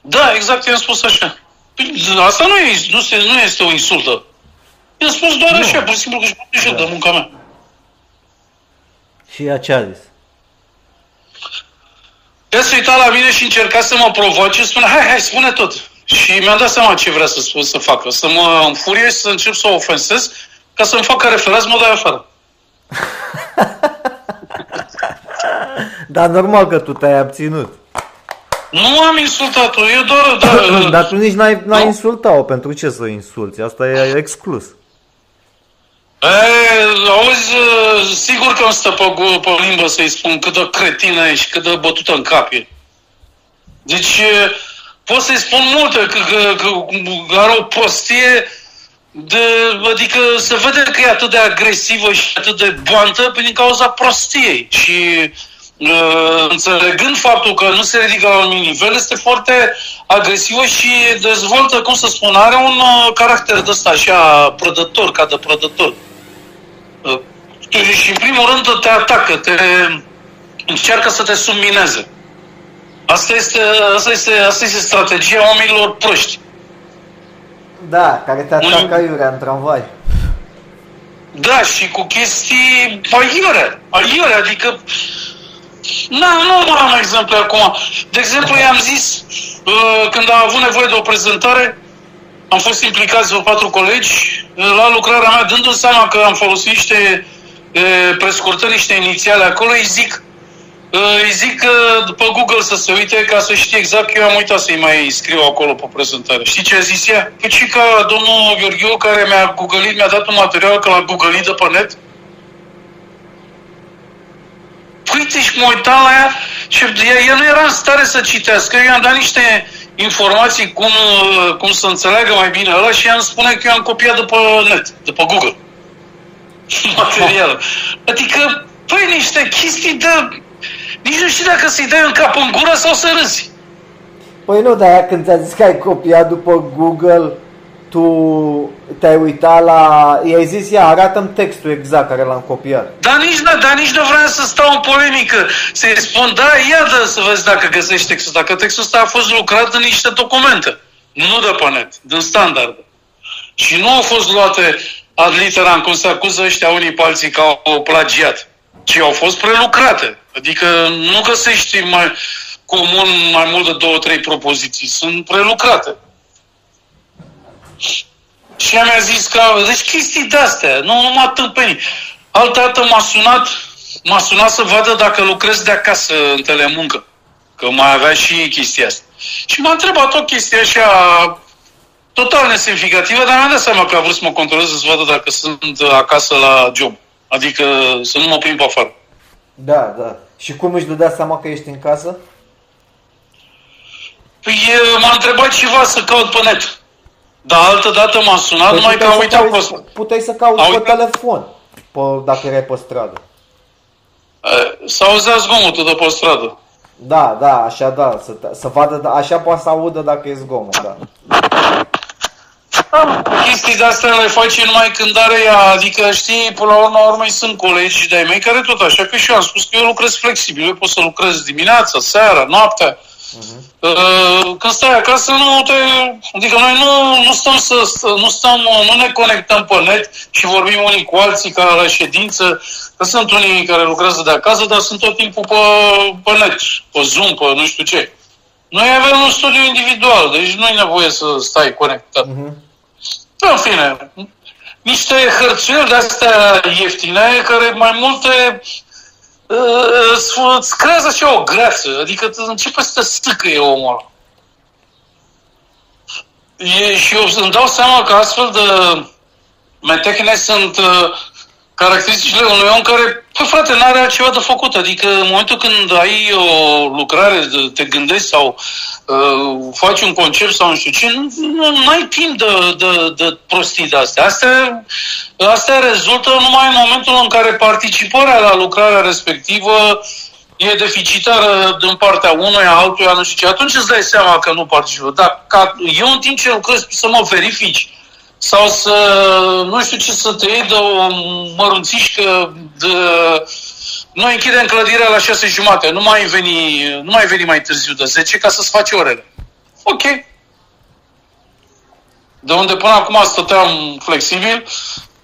Da, exact, i-am spus așa. Păi, asta nu, e, nu, se, nu este o insultă. I-am spus doar nu. așa, pur și simplu că își bate joc da. de munca mea. Și ea ce a zis? Ea se uita la mine și încerca să mă provoace, spune, hai, hai, spune tot. Și mi-am dat seama ce vrea să, spun, să facă. Să mă înfurie și să încep să o ofensez ca să-mi facă referați, mă dai afară. *laughs* Dar normal că tu te-ai abținut. Nu am insultat-o, eu doar... Dar, *coughs* Dar tu nici n-ai, n-ai insultat-o, pentru ce să o insulti? Asta e exclus. E, auzi, sigur că îmi stă pe, pe limbă să-i spun cât de cretină e și cât de bătută în cap e. Deci, pot să-i spun multe, că, că, că are o prostie de, adică se vede că e atât de agresivă și atât de boantă prin cauza prostiei. Și uh, înțelegând faptul că nu se ridică la un nivel, este foarte agresivă și dezvoltă, cum să spun, are un uh, caracter de ăsta așa prădător, ca de prădător. Uh, și în primul rând te atacă, te încearcă să te submineze. Asta este, asta este, asta este strategia oamenilor proști. Da, care te atacă Un... iurea în tramvai. Da, și cu chestii aiure, aiure, adică Na, nu am exemple acum. De exemplu, i-am zis, uh, când am avut nevoie de o prezentare, am fost implicați vreo patru colegi uh, la lucrarea mea, dându-mi seama că am folosit niște uh, prescurtări, niște inițiale acolo, îi zic, îi zic după Google să se uite ca să știe exact că eu am uitat să-i mai scriu acolo pe prezentare. Știi ce a zis ea? Păi și ca domnul Gheorghiu care mi-a googlit, mi-a dat un material că l-a googlit de pe net. Uite și mă uitam la ea și ea, ea nu era în stare să citească. Eu i-am dat niște informații cum, cum să înțeleagă mai bine ăla și ea spune că eu am copiat de pe net, de pe Google. *laughs* Material. Adică, păi, niște chestii de nici nu știu dacă să-i dai în cap în gură sau să râzi. Păi nu, dar când ți-a zis că ai copiat după Google, tu te-ai uitat la... I-ai zis, ia, arată-mi textul exact care l-am copiat. Dar nici, da, dar nici nu vreau să stau în polemică. Să-i spun, da, ia dă să vezi dacă găsești textul. Dacă textul ăsta a fost lucrat în niște documente. Nu de pe net, din standard. Și nu au fost luate ad literam, cum se acuză ăștia unii pe alții că au plagiat, ci au fost prelucrate. Adică nu găsești mai comun mai mult de două, trei propoziții. Sunt prelucrate. Și ea mi-a zis că, deci chestii de-astea, nu, nu mă tâmpenii. Altă dată m-a sunat, m-a sunat să vadă dacă lucrez de acasă în telemuncă. Că mai avea și chestia asta. Și m-a întrebat o chestie așa total nesemnificativă, dar mi-am dat seama că a vrut să mă controleze să vadă dacă sunt acasă la job. Adică să nu mă plimb afară. Da, da. Și cum își dădea seama că ești în casă? Păi m-a întrebat ceva să caut pe net. Dar altă dată m-a sunat, păi numai că a uitat pe... Puteai să cauți pe telefon, pe, dacă erai pe stradă. S-a auzea zgomotul de pe stradă. Da, da, așa da, să, să vadă, da, așa poate să audă dacă e zgomot, da. Chestii de astea le face numai când are ea, adică știi, până la urmă, urmă sunt colegi de-ai mei care tot așa, că și eu am spus că eu lucrez flexibil, eu pot să lucrez dimineața, seara, noaptea, Uh-huh. Când stai acasă, nu te... Adică noi nu, nu stăm să... Nu, stăm, nu ne conectăm pe net și vorbim unii cu alții ca la ședință. Că sunt unii care lucrează de acasă, dar sunt tot timpul pe, pe net, pe Zoom, pe nu știu ce. Noi avem un studiu individual, deci nu e nevoie să stai conectat. Uh-huh. În fine, niște hărțuieli de-astea ieftine, care mai multe îți creează așa o greață, adică începe să te stâcăie omul ăla. E, și eu îmi dau seama că astfel de metehne sunt uh, caracteristicile unui om care, păi frate, n-are altceva de făcut. Adică în momentul când ai o lucrare, te gândești sau uh, faci un concept sau nu știu ce, nu, nu ai timp de, de, de prostii de astea. Astea, astea rezultă numai în momentul în care participarea la lucrarea respectivă e deficitară din partea unuia, altuia, nu știu ce. Atunci îți dai seama că nu participă. Dar ca, eu în timp ce lucrez să mă verifici sau să, nu știu ce, să te iei de o mărunțișcă de... Noi închidem clădirea la șase jumate, nu mai veni, nu mai veni mai târziu de 10 ca să-ți faci orele. Ok. De unde până acum stăteam flexibil,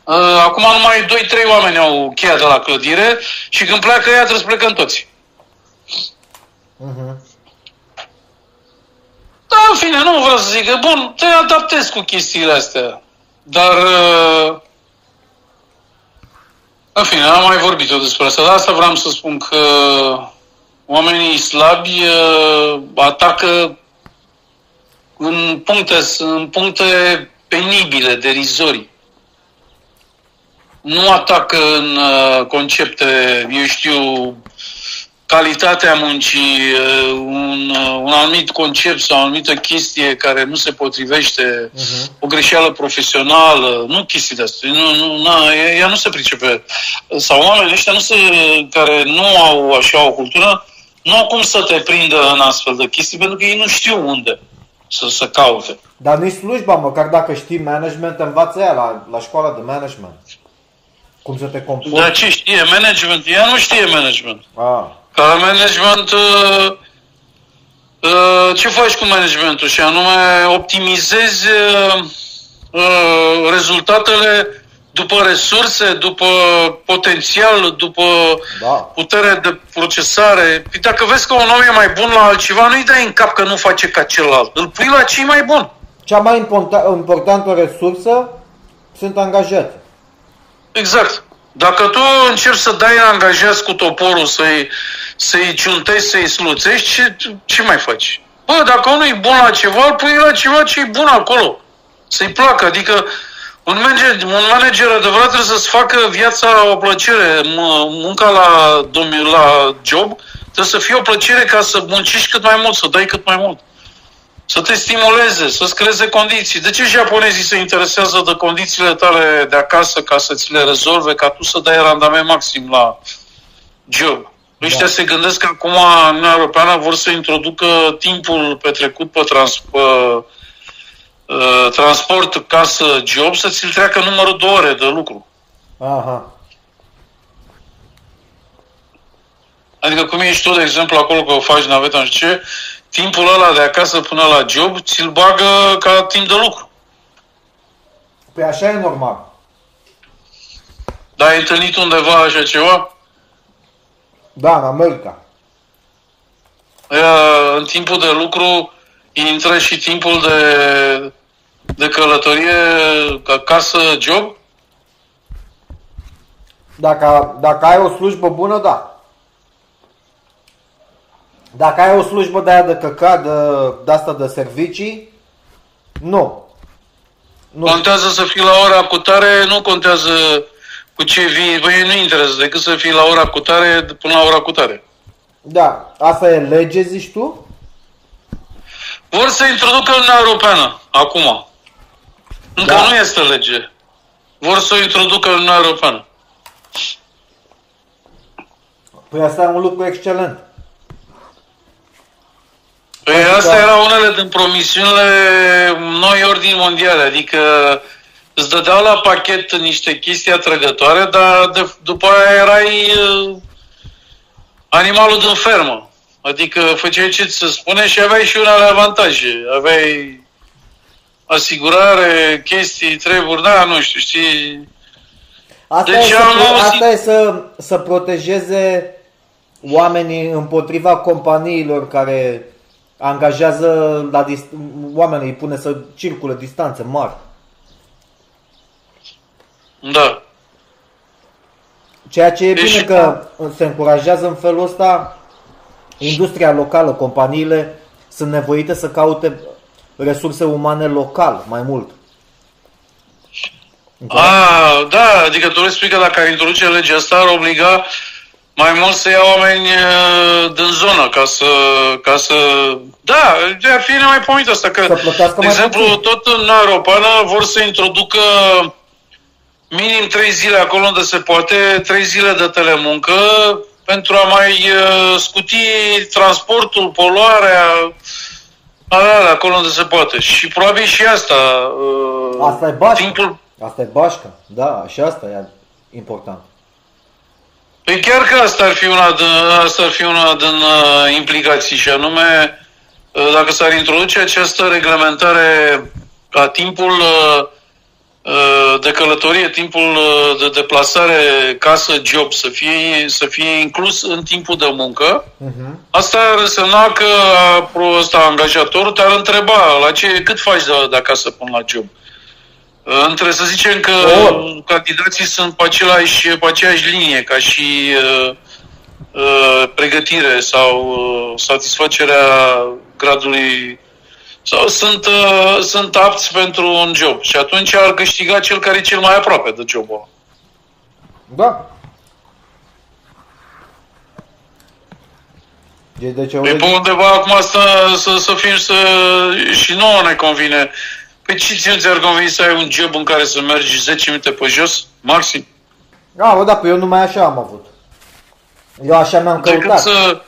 uh, acum numai 2-3 oameni au cheia de la clădire și când pleacă ea trebuie să plecăm toți. Uh-huh. Da, în fine, nu vreau să zic că, bun, te adaptezi cu chestiile astea. Dar, uh, în fine, am mai vorbit eu despre asta, dar asta vreau să spun că oamenii slabi uh, atacă în puncte, în puncte penibile, derizorii. Nu atacă în uh, concepte, eu știu, calitatea muncii, uh, un, uh, un anumit concept sau o anumită chestie care nu se potrivește, uh-huh. o greșeală profesională, nu chestii de astea. Nu, nu, na, ea nu se pricepe. Sau oamenii ăștia nu se, care nu au așa o cultură, nu au cum să te prindă în astfel de chestii, pentru că ei nu știu unde să se caute. Dar nici slujba, măcar dacă știi management, învață ea la, la școala de management. Cum să te comporți. Dar ce știe management? Ea nu știe management. Ah. Ca management, uh, uh, ce faci cu managementul? Și anume optimizezi uh, rezultatele după resurse, după potențial, după da. putere de procesare. Păi dacă vezi că un om e mai bun la altceva, nu-i dai în cap că nu face ca celălalt. Îl pui la cei mai bun. Cea mai importantă resursă sunt angajați. Exact. Dacă tu încerci să dai angajați cu toporul, să-i, să-i ciuntezi, să-i sluțești, ce, ce mai faci? Bă, dacă unul e bun la ceva, îl pui la ceva ce e bun acolo. Să-i placă. Adică un manager, un manager adevărat trebuie să-ți facă viața o plăcere. Munca la, la job trebuie să fie o plăcere ca să muncești cât mai mult, să dai cât mai mult să te stimuleze, să-ți creeze condiții. De ce japonezii se interesează de condițiile tale de acasă ca să ți le rezolve, ca tu să dai randament maxim la job? Da. Ăștia se gândesc că acum în Uniunea Europeană vor să introducă timpul petrecut pe, trans, pe uh, transport casă job să ți-l treacă numărul de ore de lucru. Aha. Adică cum ești tu, de exemplu, acolo că faci naveta, nu știu ce, timpul ăla de acasă până la job ți-l bagă ca timp de lucru. Păi așa e normal. Dar ai întâlnit undeva așa ceva? Da, în America. Aia, în timpul de lucru intră și timpul de de călătorie, acasă, job? Dacă, dacă ai o slujbă bună, da. Dacă ai o slujbă de aia de căcat, de, de asta de servicii, nu. nu. Contează să fii la ora cu tare, nu contează cu ce vii, băi, nu interesează decât să fii la ora cu tare până la ora cu tare. Da, asta e lege, zici tu? Vor să introducă Uniunea Europeană, acum. Încă da. nu este lege. Vor să o introducă în Uniunea Europeană. Păi asta e un lucru excelent. Păi asta erau unele din promisiunile noi ordini mondiale, adică îți dădeau la pachet niște chestii atrăgătoare, dar de, după aia erai uh, animalul din fermă. Adică făceai ce ți se spune și aveai și unele avantaje. Aveai asigurare, chestii, treburi, da, nu știu, știi... Asta deci e, să, asta e să, să protejeze oamenii împotriva companiilor care angajează la dist- oamenii, îi pune să circule distanțe mari. Da. Ceea ce e deci, bine că se încurajează în felul ăsta industria locală, companiile sunt nevoite să caute resurse umane local mai mult. Da? A, da, adică tu spui că dacă ar introduce legea asta ar obliga mai mult să ia oameni din zonă ca să, ca să da, ar fi nemaipomenit asta că, de exemplu, tot în Europeană vor să introducă minim trei zile acolo unde se poate, trei zile de telemuncă pentru a mai uh, scuti transportul, poluarea, alea, acolo unde se poate. Și probabil și asta. Uh, asta e bașca. Timpul... Asta e bașca, da, și asta e important. Păi chiar că asta ar fi una din, asta ar fi una din uh, implicații și anume uh, dacă s-ar introduce această reglementare ca timpul uh, Uh, de călătorie, timpul uh, de deplasare casă-job să fie, să fie inclus în timpul de muncă, uh-huh. asta ar însemna că ăsta, angajatorul te-ar întreba la ce, cât faci de, de acasă până la job. Uh, între să zicem că oh. candidații sunt pe, același, pe aceeași linie ca și uh, uh, pregătire sau uh, satisfacerea gradului sau sunt, uh, sunt apți pentru un job. Și atunci ar câștiga cel care e cel mai aproape de jobul Da. E de ce păi pe undeva acum să, să, să fim să... și nouă ne convine. Păi ce ți ți-ar conveni să ai un job în care să mergi 10 minute pe jos, maxim? Da, bă, da, păi eu numai așa am avut. Eu așa mi-am căutat. Decât să,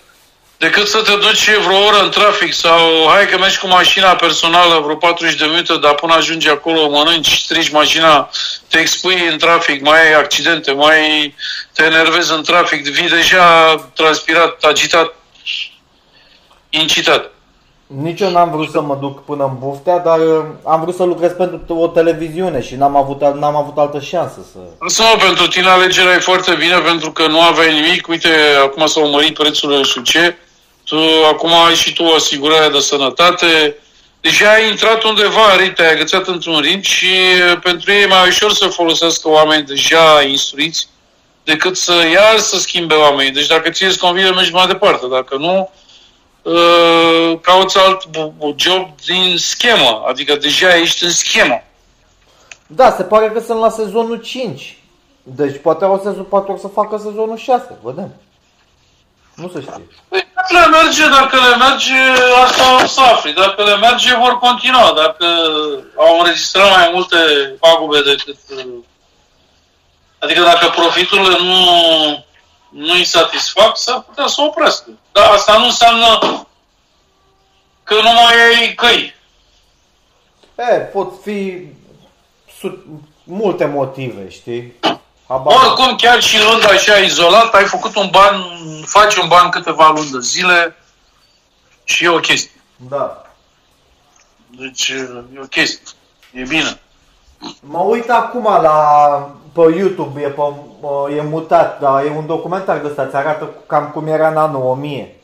decât să te duci vreo oră în trafic sau hai că mergi cu mașina personală vreo 40 de minute, dar până ajungi acolo, mănânci, strici mașina, te expui în trafic, mai ai accidente, mai te enervezi în trafic, vii deja transpirat, agitat, incitat. Nici eu n-am vrut să mă duc până în buftea, dar uh, am vrut să lucrez pentru o televiziune și n-am avut, n-am avut altă șansă să... Însă, pentru tine alegerea e foarte bine pentru că nu aveai nimic. Uite, acum s-au mărit prețurile și ce tu acum ai și tu o asigurare de sănătate, deja ai intrat undeva, te-ai agățat într-un ritm și pentru ei e mai ușor să folosească oameni deja instruiți decât să iar să schimbe oamenii. Deci dacă ție îți convine, mergi mai departe. Dacă nu, uh, cauți alt job din schemă, adică deja ești în schemă. Da, se pare că sunt la sezonul 5. Deci poate o, sezon, poate o să facă sezonul 6, vedem. Nu se știe. Păi, dacă le merge, dacă le merge, asta o să afli. Dacă le merge, vor continua. Dacă au înregistrat mai multe pagube decât... Adică dacă profiturile nu, nu îi satisfac, s-ar putea să oprească. Dar asta nu înseamnă că nu mai ai căi. E, pot fi multe motive, știi? Habar. Oricum, chiar și luând așa izolat, ai făcut un ban, faci un ban câteva luni de zile și e o chestie. Da. Deci e o chestie. E bine. Mă uit acum la pe YouTube, e, pe, e mutat, dar e un documentar de ăsta, îți arată cam cum era în anul 1000.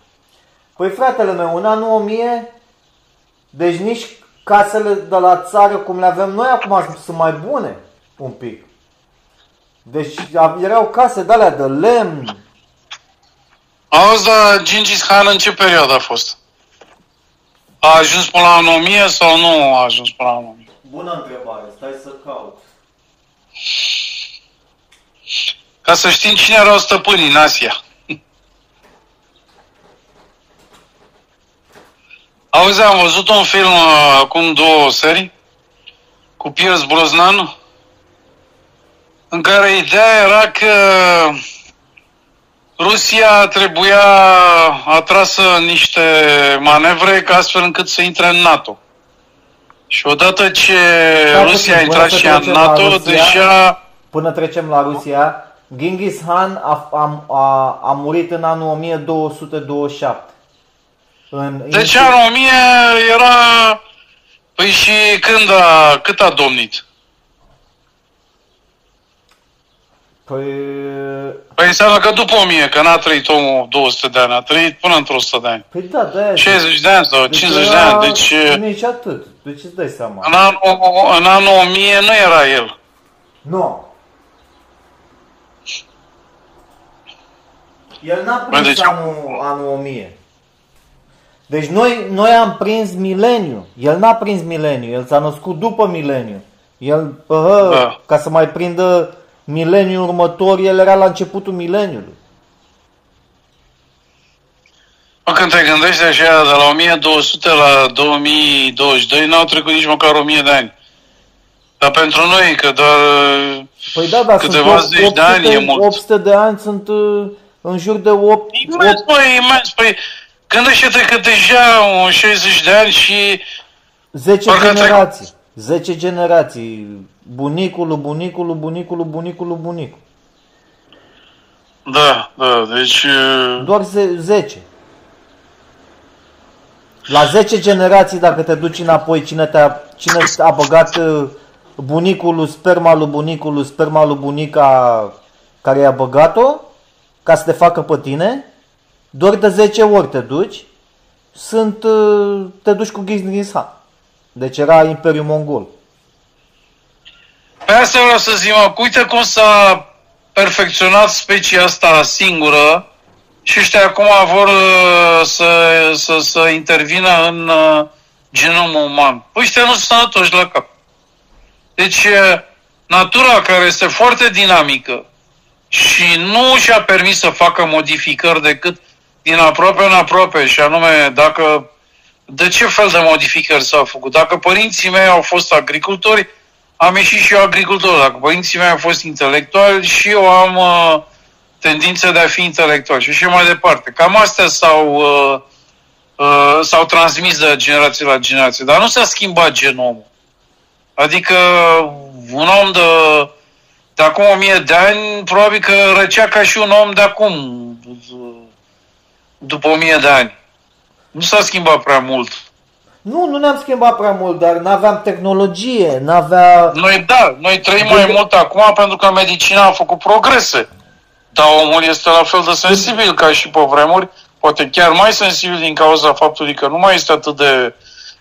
Păi fratele meu, în anul 1000, deci nici casele de la țară, cum le avem noi acum, sunt mai bune un pic. Deci erau case de alea de lemn. Auzi, dar Gingis Khan în ce perioadă a fost? A ajuns până la 1000 sau nu a ajuns până la 1000? Bună întrebare, stai să caut. Ca să știm cine erau stăpânii în Asia. Auzi, am văzut un film uh, acum două serii cu Pierce Brosnan în care ideea era că Rusia trebuia atrasă niște manevre ca astfel încât să intre în NATO. Și odată ce da, Rusia a intrat și în NATO, Rusia, deja... Până trecem la Rusia, Genghis Khan a, a, a, a murit în anul 1227. În deci anul 1000 era... Păi și când a, cât a domnit? Păi... Păi înseamnă că după 1000, că n-a trăit omul 200 de ani, a trăit până într-o 100 de ani. Păi da, da. 60 de ani sau deci 50 de ani, deci... Nici atât, deci îți dai seama. În anul, în anul 1000 nu era el. Nu. El n-a prins deci... anul, anul 1000. Deci noi, noi am prins mileniu. El n-a prins mileniu, el s-a născut după mileniu. El, uh, da. ca să mai prindă mileniul următor, el era la începutul mileniului. Mă, când te gândești așa, de la 1200 la 2022, n-au trecut nici măcar 1000 de ani. Dar pentru noi, că doar păi da, da, câteva zeci de ani e mult. 800 de ani sunt uh, în jur de 8... Imens, 8... Păi, imens, păi gândește-te că deja 60 de ani și... 10 generații. 10 generații. Bunicul, bunicul, bunicul, bunicul, bunicul. Da, da, deci... Doar 10. La 10 generații, dacă te duci înapoi, cine, te-a, cine a băgat bunicul, sperma lui bunicul, sperma lui bunica care i-a băgat-o, ca să te facă pe tine, doar de 10 ori te duci, sunt, te duci cu Genghis Khan. Deci era Imperiul Mongol. Pe asta vreau să zic, mă, uite cum s-a perfecționat specia asta singură și ăștia acum vor uh, să, să, să intervină în uh, genomul uman. Păi ăștia nu sunt sănătoși la cap. Deci, uh, natura care este foarte dinamică și nu și-a permis să facă modificări decât din aproape în aproape, și anume dacă de ce fel de modificări s-au făcut. Dacă părinții mei au fost agricultori, am ieșit și eu agricultor. Dacă părinții mei au fost intelectuali, și eu am uh, tendința de a fi intelectual și așa mai departe. Cam astea s-au, uh, uh, s-au transmis de generație la generație, dar nu s-a schimbat genomul. Adică un om de, de acum o mie de ani probabil că răcea ca și un om de acum, după o mie de ani. Nu s-a schimbat prea mult. Nu, nu ne-am schimbat prea mult, dar nu aveam tehnologie, nu avea... Noi da, noi trăim mai mult acum pentru că medicina a făcut progrese. Dar omul este la fel de sensibil ca și pe vremuri, poate chiar mai sensibil din cauza faptului că nu mai este atât de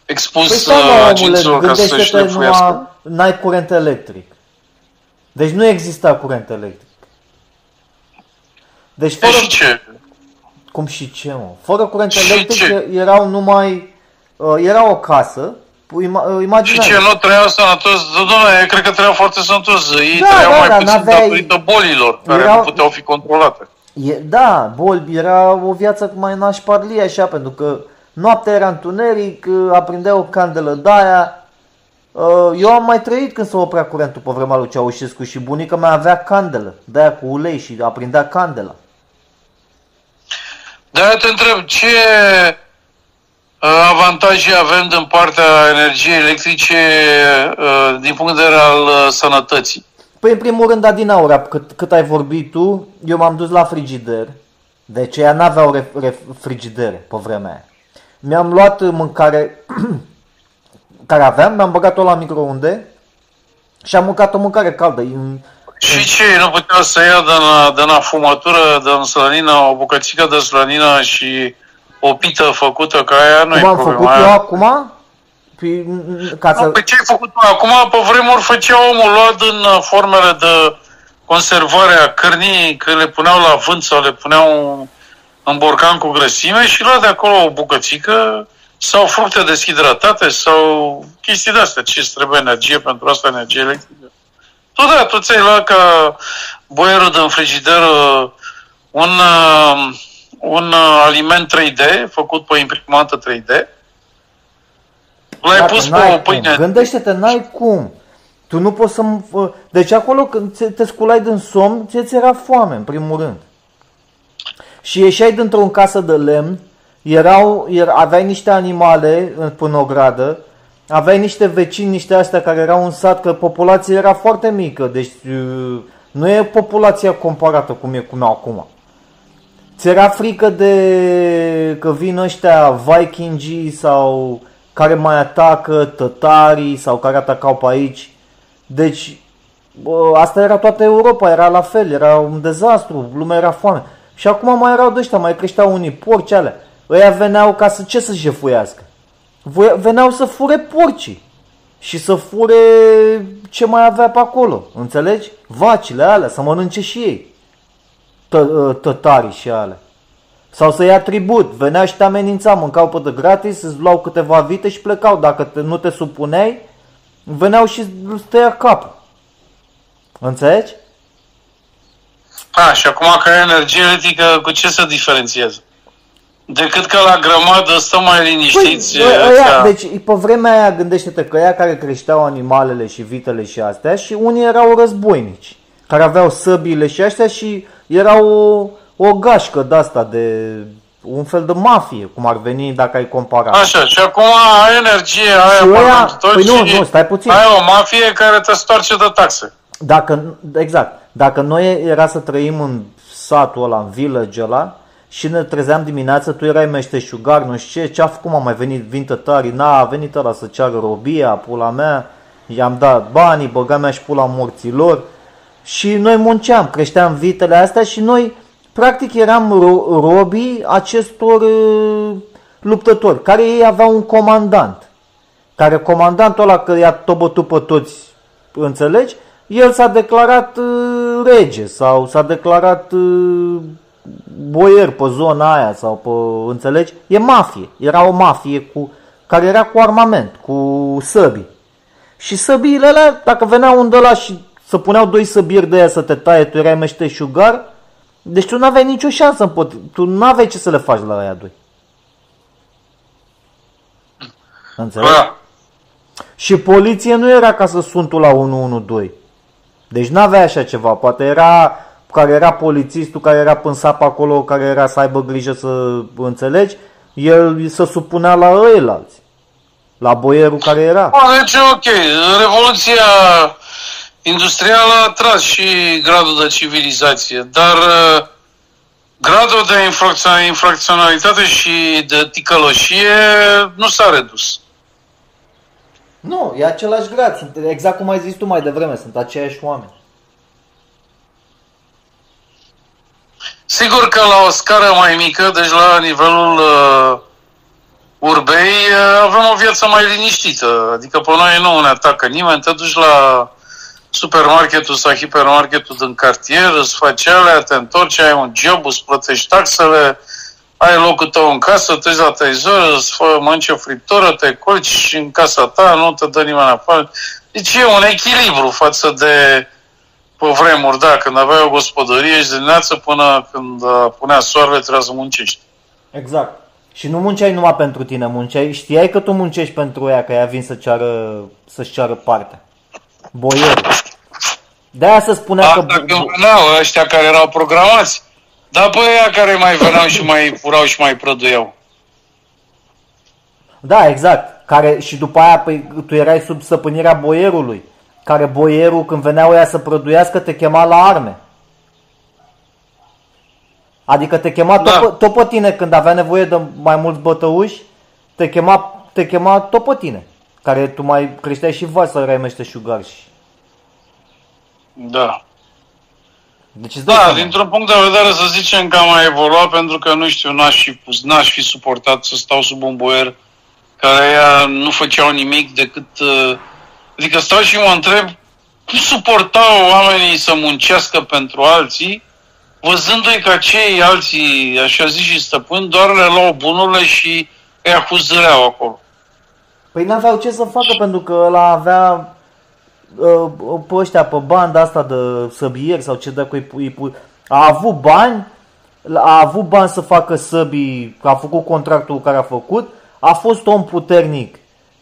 expus păi, uh, agenților ca să-și șlefuiască. N-ai curent electric. Deci nu exista curent electric. Deci fără... și ce? Cum și ce, mă? Fără curent și electric ce? erau numai... Uh, era o casă, Imaginați. Și ce, nu trăiau sănătos? Doamne, cred că trăiau foarte sănătos. Ei da, trăiau da, mai da, puțin datorită bolilor, care erau... nu puteau fi controlate. E, da, boli, era o viață mai nașparlie așa, pentru că noaptea era întuneric, aprindea o candelă de aia. Uh, eu am mai trăit când s-a oprea curentul pe vremea lui Ceaușescu și bunica mea avea candelă, de aia cu ulei și aprindea candela. Da, te întreb, ce avantaje avem din partea energiei electrice uh, din punct de vedere al uh, sănătății? Păi, în primul rând, Adinaura, cât, cât ai vorbit tu, eu m-am dus la frigider, deci ea n-aveau frigidere pe vremea aia. Mi-am luat mâncare *clears throat* care aveam, mi-am băgat-o la microunde și am mâncat o mâncare caldă. În, și ce, nu putea să ia din, din afumătură, din slănină, o bucățică de slănină și o pită făcută ca aia nu Cum am făcut eu acum? Păi, ca să... Păi ce ai făcut? Acum, pe vremuri, făcea omul luat din uh, formele de conservare a cărnii, că le puneau la vânt sau le puneau în borcan cu grăsime și lua de acolo o bucățică sau fructe deshidratate sau chestii de-astea. Ce trebuie energie pentru asta, energie electrică. Tu da, tu ți-ai luat ca boierul din frigider uh, un, uh, un aliment 3D făcut pe imprimantă 3D L-ai pus pe o pâine. Gândește-te, n-ai cum. Tu nu poți să... Deci acolo când te sculai din somn, ți era foame, în primul rând. Și ieșai dintr-o casă de lemn, erau, er, aveai niște animale până o gradă, aveai niște vecini, niște astea care erau în sat, că populația era foarte mică, deci uh, nu e populația comparată cum e cum e acum. Ți era frică de că vin ăștia vikingii sau care mai atacă tătarii sau care atacau pe aici. Deci, bă, asta era toată Europa, era la fel, era un dezastru, lumea era foame. Și acum mai erau de ăștia, mai creșteau unii porci alea. Ăia veneau ca să ce să jefuiască? Veneau să fure porcii și să fure ce mai avea pe acolo, înțelegi? Vacile alea, să mănânce și ei. Tă, tătarii și alea. Sau să ia tribut. Venea și te amenința, mâncau pe de gratis, îți luau câteva vite și plecau. Dacă te, nu te supuneai, veneau și îți tăia capul. Înțelegi? A, și acum că e energie electrică, cu ce să diferențiază? Decât că la grămadă stă mai liniștiți. Păi, aia, deci pe vremea aia gândește-te că ea care creșteau animalele și vitele și astea și unii erau războinici, care aveau săbile și astea și erau o gașcă de asta, de un fel de mafie, cum ar veni dacă ai compara. Așa, și acum ai energie, ai apartament păi nu, nu, stai puțin. ai o mafie care te stoarce de taxe. Dacă, exact, dacă noi era să trăim în satul ăla, în village ăla, și ne trezeam dimineața, tu erai meșteșugar, nu știu ce, ce a făcut, m-a mai venit vintă tari, n a venit ăla să ceară robia, pula mea, i-am dat banii, băga mea și pula morților și noi munceam, creșteam vitele astea și noi practic eram ro- robii acestor uh, luptători, care ei aveau un comandant, care comandantul ăla că i-a tobătut pe toți, înțelegi? El s-a declarat uh, rege sau s-a declarat uh, boier pe zona aia sau pe, înțelegi? E mafie, era o mafie cu, care era cu armament, cu săbii. Și săbiile alea, dacă venea un de la și să puneau doi săbieri de aia să te taie, tu erai meșteșugar, deci tu n-aveai nicio șansă, pot... tu n-aveai ce să le faci la aia doi. Înțelegi? Da. Și poliție nu era ca să sun tu la 112. Deci n-avea așa ceva. Poate era care era polițistul, care era în sap acolo, care era să aibă grijă să înțelegi, el să supunea la ăilalți. La boierul care era. Deci ok. Revoluția industrială a tras și gradul de civilizație, dar uh, gradul de infracționalitate și de ticăloșie nu s-a redus. Nu, e același grad. Sunt, exact cum ai zis tu mai devreme, sunt aceiași oameni. Sigur că la o scară mai mică, deci la nivelul uh, urbei, uh, avem o viață mai liniștită. Adică pe noi nu ne atacă nimeni, te duci la supermarketul sau hipermarketul din cartier, îți faci alea, te întorci, ai un job, îți plătești taxele, ai locul tău în casă, te la televizor, îți fă, mănânci o friptură, te culci în casa ta, nu te dă nimeni afară. Deci e un echilibru față de pe vremuri, da, când aveai o gospodărie și de dimineață până când uh, punea soarele trebuia să muncești. Exact. Și nu munceai numai pentru tine, munceai, știai că tu muncești pentru ea, că ea vin să ceară, să-și ceară partea. Boierul. De-aia se spunea da, că... Dacă veneau ăștia care erau programați, dar pe aia care mai veneau și mai furau și mai prăduiau. Da, exact. Care, și după aia păi, tu erai sub săpânirea boierului. Care boierul, când veneau ea să prăduiască, te chema la arme. Adică te chema da. tot, tot pe tine când avea nevoie de mai mulți bătăuși, te chema, te chema tot pe tine. Care tu mai creșteai și vaci să erai șugar și... Da. Deci da, dintr-un punct de vedere să zicem că am mai evoluat pentru că nu știu, n-aș fi pus, n-aș fi suportat să stau sub un boier care ea nu făceau nimic decât... Uh, adică stau și mă întreb cum suportau oamenii să muncească pentru alții, văzându-i că cei alții, așa zis și stăpâni, doar le luau bunurile și îi acuzăreau acolo. Păi n-aveau ce să facă pentru că ăla avea uh, pe ăștia, pe banda asta de săbieri sau ce dă cu ei, a avut bani, a avut bani să facă săbii, a făcut contractul care a făcut, a fost om puternic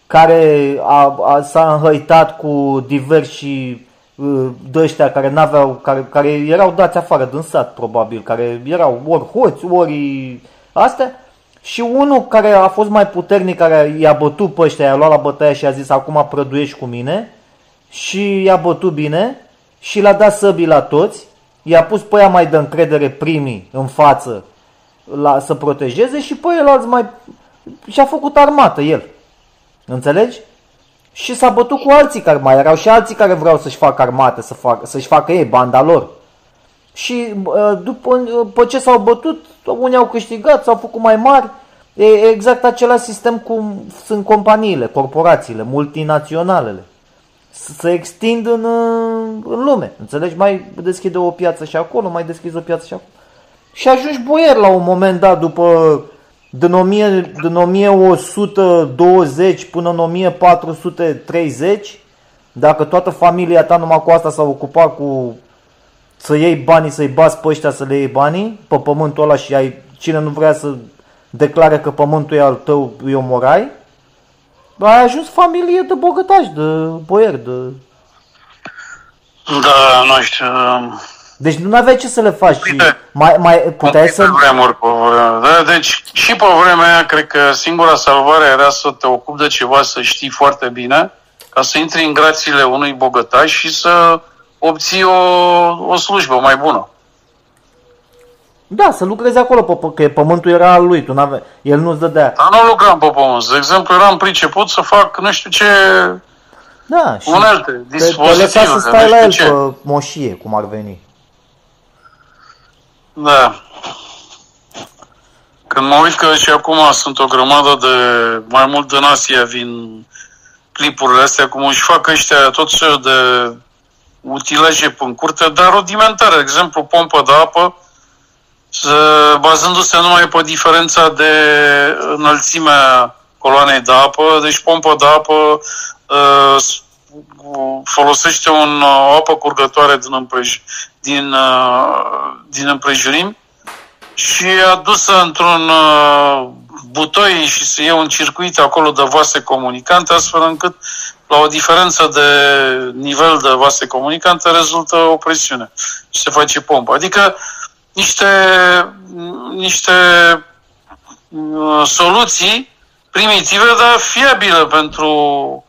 care a, a, s-a înhăitat cu diversi uh, dăștia care n-aveau, care, care erau dați afară din sat, probabil, care erau ori hoți, ori astea, și unul care a fost mai puternic, care i-a bătut pe ăștia, i-a luat la bătaie și a zis acum prăduiești cu mine și i-a bătut bine și l-a dat săbii la toți, i-a pus pe ea mai de încredere primii în față la, să protejeze și pe el mai și-a făcut armată el. Înțelegi? Și s-a bătut cu alții care mai erau și alții care vreau să-și facă armată, să facă, să-și facă ei banda lor. Și după, după ce s-au bătut, unii au câștigat, s-au făcut mai mari. E exact același sistem cum sunt companiile, corporațiile, multinaționalele. Se extind în, în lume. Înțelegi? Mai deschide o piață și acolo, mai deschizi o piață și acolo. Și ajungi boier la un moment dat după din, 1000, din 1120 până în 1430, dacă toată familia ta numai cu asta s-a ocupat cu să iei banii, să-i bați pe ăștia să le iei banii pe pământul ăla și ai, cine nu vrea să declare că pământul e al tău, îi omorai, ai ajuns familie de bogătași, de boieri, de... Da, nu știu, deci nu aveai ce să le faci. Uite, mai, mai puteai să... Vremuri, pe vremea. Da, deci și pe vremea aia, cred că singura salvare era să te ocupi de ceva, să știi foarte bine, ca să intri în grațiile unui bogătaș și să obții o, o slujbă mai bună. Da, să lucrezi acolo, pe, că pământul era al lui, tu n-ave, el nu-ți dădea. Dar nu lucram pe pământ. De exemplu, eram priceput să fac nu știu ce da, și unelte, dispozitive. Te, te să stai la el ce. pe moșie, cum ar veni. Da. Când mă uit că și acum sunt o grămadă de, mai mult din Asia vin clipurile astea, cum își fac ăștia tot felul de utilaje în curte, dar rudimentare, de exemplu, pompă de apă, bazându-se numai pe diferența de înălțimea coloanei de apă, deci pompă de apă uh, folosește un, o apă curgătoare din, împrej, din, uh, din împrejurim și adusă într-un uh, butoi și se ia un circuit acolo de vase comunicante, astfel încât la o diferență de nivel de vase comunicante rezultă o presiune și se face pompă. Adică niște, niște uh, soluții primitive, dar fiabile pentru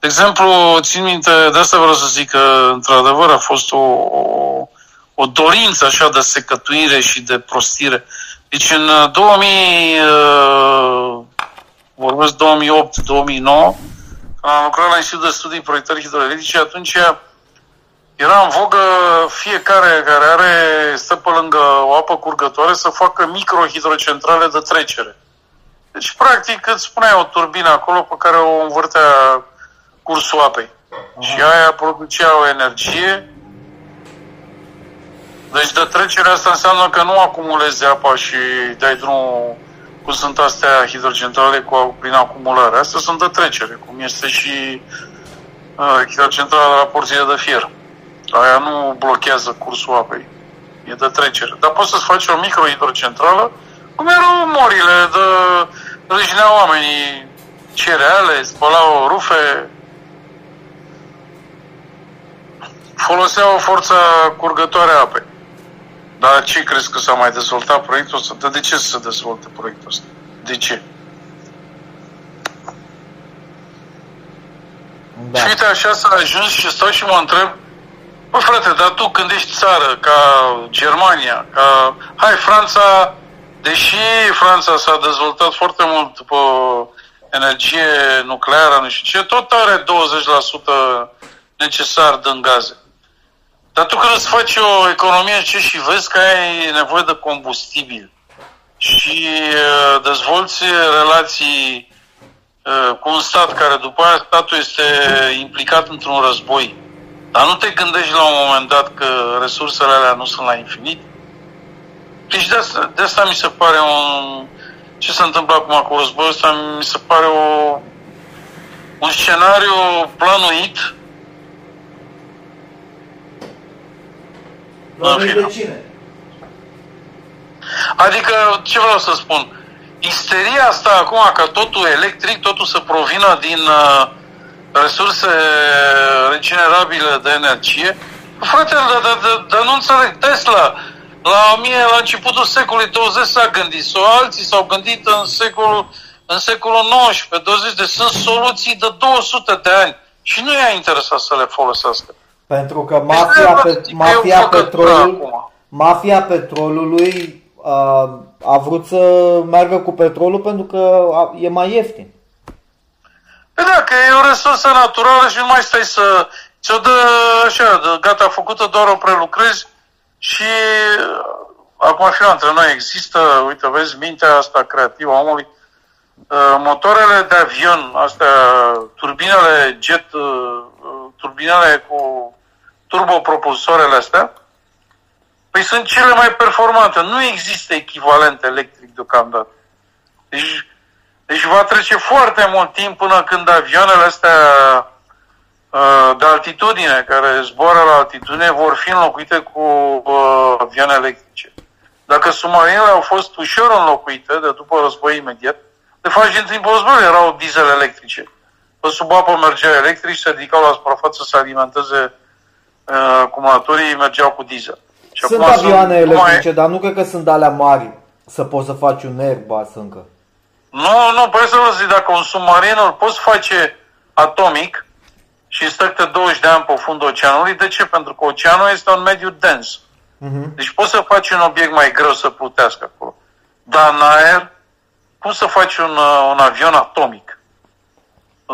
de exemplu, țin minte, de asta vreau să zic că, într-adevăr, a fost o, o, o dorință așa de secătuire și de prostire. Deci în 2000, uh, uh, vorbesc 2008-2009, când am lucrat la Institutul de Studii Proiectări Hidroelectrice, atunci era în vogă fiecare care are, stă pe lângă o apă curgătoare să facă microhidrocentrale de trecere. Deci, practic, îți spunea o turbină acolo pe care o învârtea cursul apei. Aha. Și aia producea o energie. Deci de trecerea asta înseamnă că nu acumulezi apa și dai drumul cum sunt astea hidrocentrale cu, prin acumulare. Astea sunt de trecere, cum este și uh, hidrocentrala la porție de fier. Aia nu blochează cursul apei. E de trecere. Dar poți să-ți faci o microhidrocentrală, cum erau morile de râșnea oamenii cereale, spălau rufe, foloseau forța curgătoare a apei. Dar ce crezi că s-a mai dezvoltat proiectul ăsta? Dar de ce să se dezvolte proiectul ăsta? De ce? Da. Și uite, așa s-a ajuns și stau și mă întreb, bă frate, dar tu când ești țară ca Germania, ca... Hai, Franța, deși Franța s-a dezvoltat foarte mult după energie nucleară, nu știu ce, tot are 20% necesar din gaze. Dar tu când îți faci o economie ce și vezi că ai nevoie de combustibil și uh, dezvolți relații uh, cu un stat care după aia statul este implicat într-un război, dar nu te gândești la un moment dat că resursele alea nu sunt la infinit? Deci de asta, de asta mi se pare un... Ce se întâmplă acum cu războiul ăsta mi se pare o, un scenariu planuit Planuit de cine? Adică, ce vreau să spun? Isteria asta acum, că totul electric, totul să provină din uh, resurse regenerabile de energie, frate, dar, dar, dar, dar nu înțeleg, Tesla, la, mie, la începutul secolului 20 s-a gândit, sau alții s-au gândit în secolul, în secolul 19, 20, de sunt soluții de 200 de ani și nu i-a interesat să le folosească. Pentru că mafia, pe, mafia, petrolul, mafia petrolului a, a vrut să meargă cu petrolul pentru că a, e mai ieftin. Păi da, că e o resursă naturală și nu mai stai să ți-o dă așa, de, gata, făcută, doar o prelucrezi și acum și între noi există, uite, vezi, mintea asta creativă a omului, motoarele de avion, astea, turbinele jet, turbinele cu turbopropulsoarele astea, Păi sunt cele mai performante. Nu există echivalent electric deocamdată. Deci, deci va trece foarte mult timp până când avioanele astea uh, de altitudine, care zboară la altitudine, vor fi înlocuite cu uh, avioane electrice. Dacă submarinele au fost ușor înlocuite de după război imediat, de fapt și în timpul războiului erau diesel electrice. Pe sub apă mergeau electrici, se ridicau la suprafață să alimenteze uh, acumulatorii, mergeau cu diesel. Și sunt avioane sunt, electrice, mai... dar nu cred că sunt alea mari să poți să faci un Airbus încă. Nu, nu, păi să vă zic, dacă un submarin îl poți face atomic și stă câte 20 de ani pe fundul oceanului, de ce? Pentru că oceanul este un mediu dens. Uh-huh. Deci poți să faci un obiect mai greu să plutească acolo. Dar în aer, cum să faci un, uh, un avion atomic?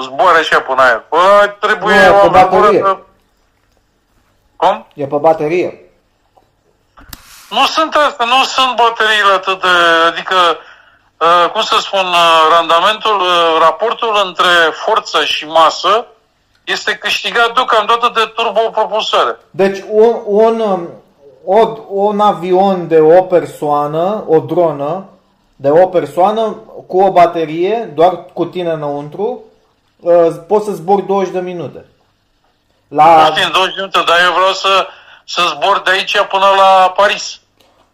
Zboare așa până aer. Păi trebuie nu, o pe baterie. Cum? E pe baterie. Nu sunt asta, nu sunt bateriile atât de... Adică, uh, cum să spun, uh, randamentul, uh, raportul între forță și masă este câștigat deocamdată de turbopropulsoare. Deci un, un, um, o, un avion de o persoană, o dronă, de o persoană cu o baterie, doar cu tine înăuntru, poți să zbori 20 de minute. La... Nu știu, 20 de minute, dar eu vreau să să zbor de aici până la Paris.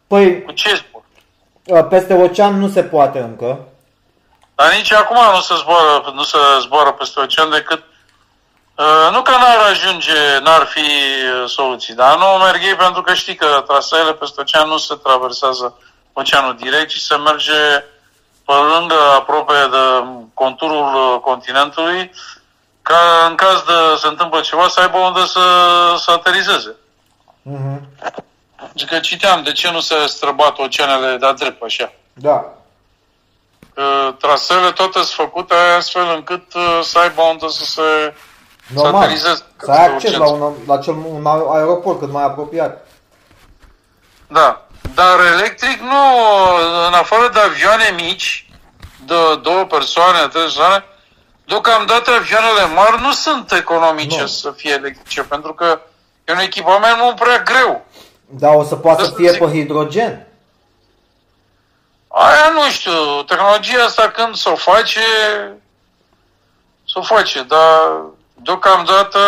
Păi, Cu ce zbor? Peste ocean nu se poate încă. Dar nici acum nu se zboară, nu se zboară peste ocean decât Uh, nu că n-ar ajunge, n-ar fi uh, soluții, dar nu merg ei pentru că știi că traseele peste ocean nu se traversează oceanul direct, ci se merge pe lângă, aproape de conturul uh, continentului, ca în caz de se întâmplă ceva să aibă unde să, să aterizeze. Uh-huh. Deci că citeam, de ce nu se străbat oceanele de drept așa? Da. Că trasele toate sunt făcute astfel încât uh, să aibă unde să se Normal, să aterizeze. Să ai acces la, un, la cel, un aeroport cât mai apropiat. Da. Dar electric nu, în afară de avioane mici, de două persoane, trei persoane, deocamdată avioanele mari nu sunt economice nu. să fie electrice, pentru că E un echipament mult prea greu. Dar o să poată să fie zic... pe hidrogen. Aia nu știu, tehnologia asta când s-o face, s-o face, dar deocamdată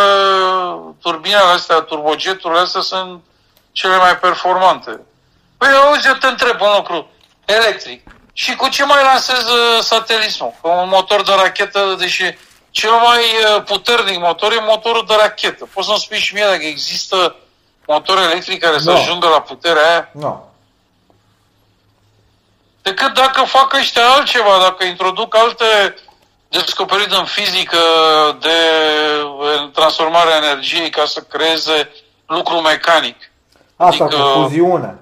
turbinele astea, turbojeturile astea sunt cele mai performante. Păi auzi, eu te întreb un lucru, electric. Și cu ce mai lansez satelitul? Cu un motor de rachetă, deși cel mai uh, puternic motor e motorul de rachetă. Poți să-mi spui și mie dacă există motor electric care no. să ajungă la puterea aia? Nu. No. Decât dacă fac ăștia altceva, dacă introduc alte descoperiri în fizică de transformarea energiei ca să creeze lucru mecanic. Asta adică cu fuziune.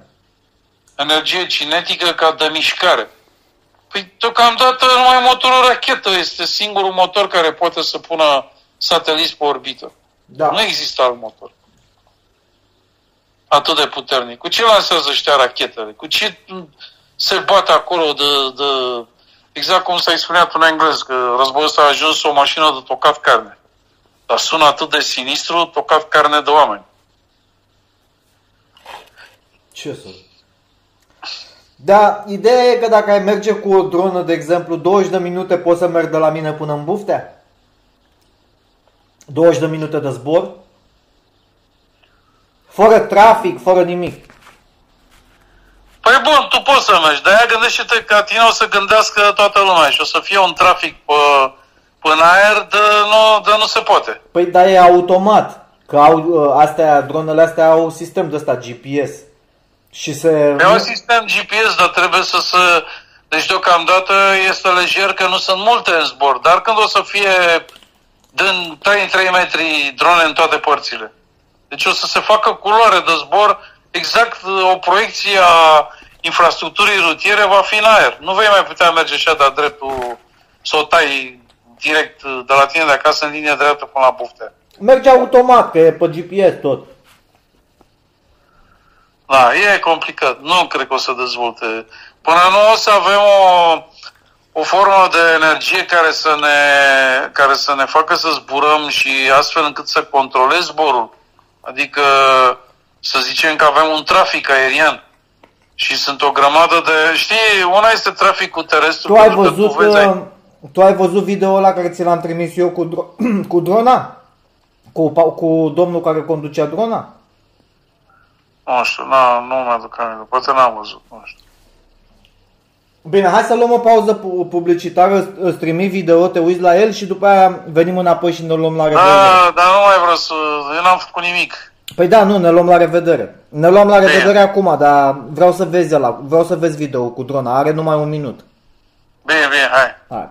Energie cinetică ca de mișcare. Păi, deocamdată numai motorul rachetă este singurul motor care poate să pună sateliți pe orbită. Da. Nu există alt motor. Atât de puternic. Cu ce lansează ăștia rachetele? Cu ce se bate acolo de, de exact cum s-a exprimat în engleză, că războiul ăsta a ajuns o mașină de tocat carne. Dar sună atât de sinistru, tocat carne de oameni. Ce să... Da, ideea e că dacă ai merge cu o dronă, de exemplu, 20 de minute poți să mergi de la mine până în buftea? 20 de minute de zbor? Fără trafic, fără nimic. Păi bun, tu poți să mergi, dar aia gândește-te că tine o să gândească toată lumea și o să fie un trafic pe, pe în aer de nu, de nu se poate. Păi da, e automat. Că au, astea, dronele astea au sistem de ăsta GPS. Și se... Pe un sistem GPS, dar trebuie să se... Deci deocamdată este lejer că nu sunt multe în zbor, dar când o să fie din 3 în 3 metri drone în toate părțile. Deci o să se facă culoare de zbor, exact o proiecție a infrastructurii rutiere va fi în aer. Nu vei mai putea merge așa de dreptul să o tai direct de la tine de acasă în linie dreaptă până la buftea. Merge automat, că e pe GPS tot. Da, e complicat. Nu cred că o să dezvolte. Până nu o să avem o, o formă de energie care să, ne, care să ne facă să zburăm și astfel încât să controlezi zborul. Adică să zicem că avem un trafic aerian și sunt o grămadă de... Știi, una este traficul terestru. Tu ai văzut, tu, vezi, ai... Uh, tu ai văzut video ăla care ți l-am trimis eu cu, dro- *clears throat* cu drona? Cu, cu domnul care conducea drona? Nu știu, na, nu mă aduc aminte, poate n-am văzut, nu știu. Bine, hai să luăm o pauză publicitară, îți trimi video, te uiți la el și după aia venim înapoi și ne luăm la revedere. Da, dar nu mai vreau să... Eu n-am făcut nimic. Păi da, nu, ne luăm la revedere. Ne luăm la revedere bine. acum, dar vreau să vezi la, vreau să vezi video cu drona, are numai un minut. Bine, bine, hai. Hai.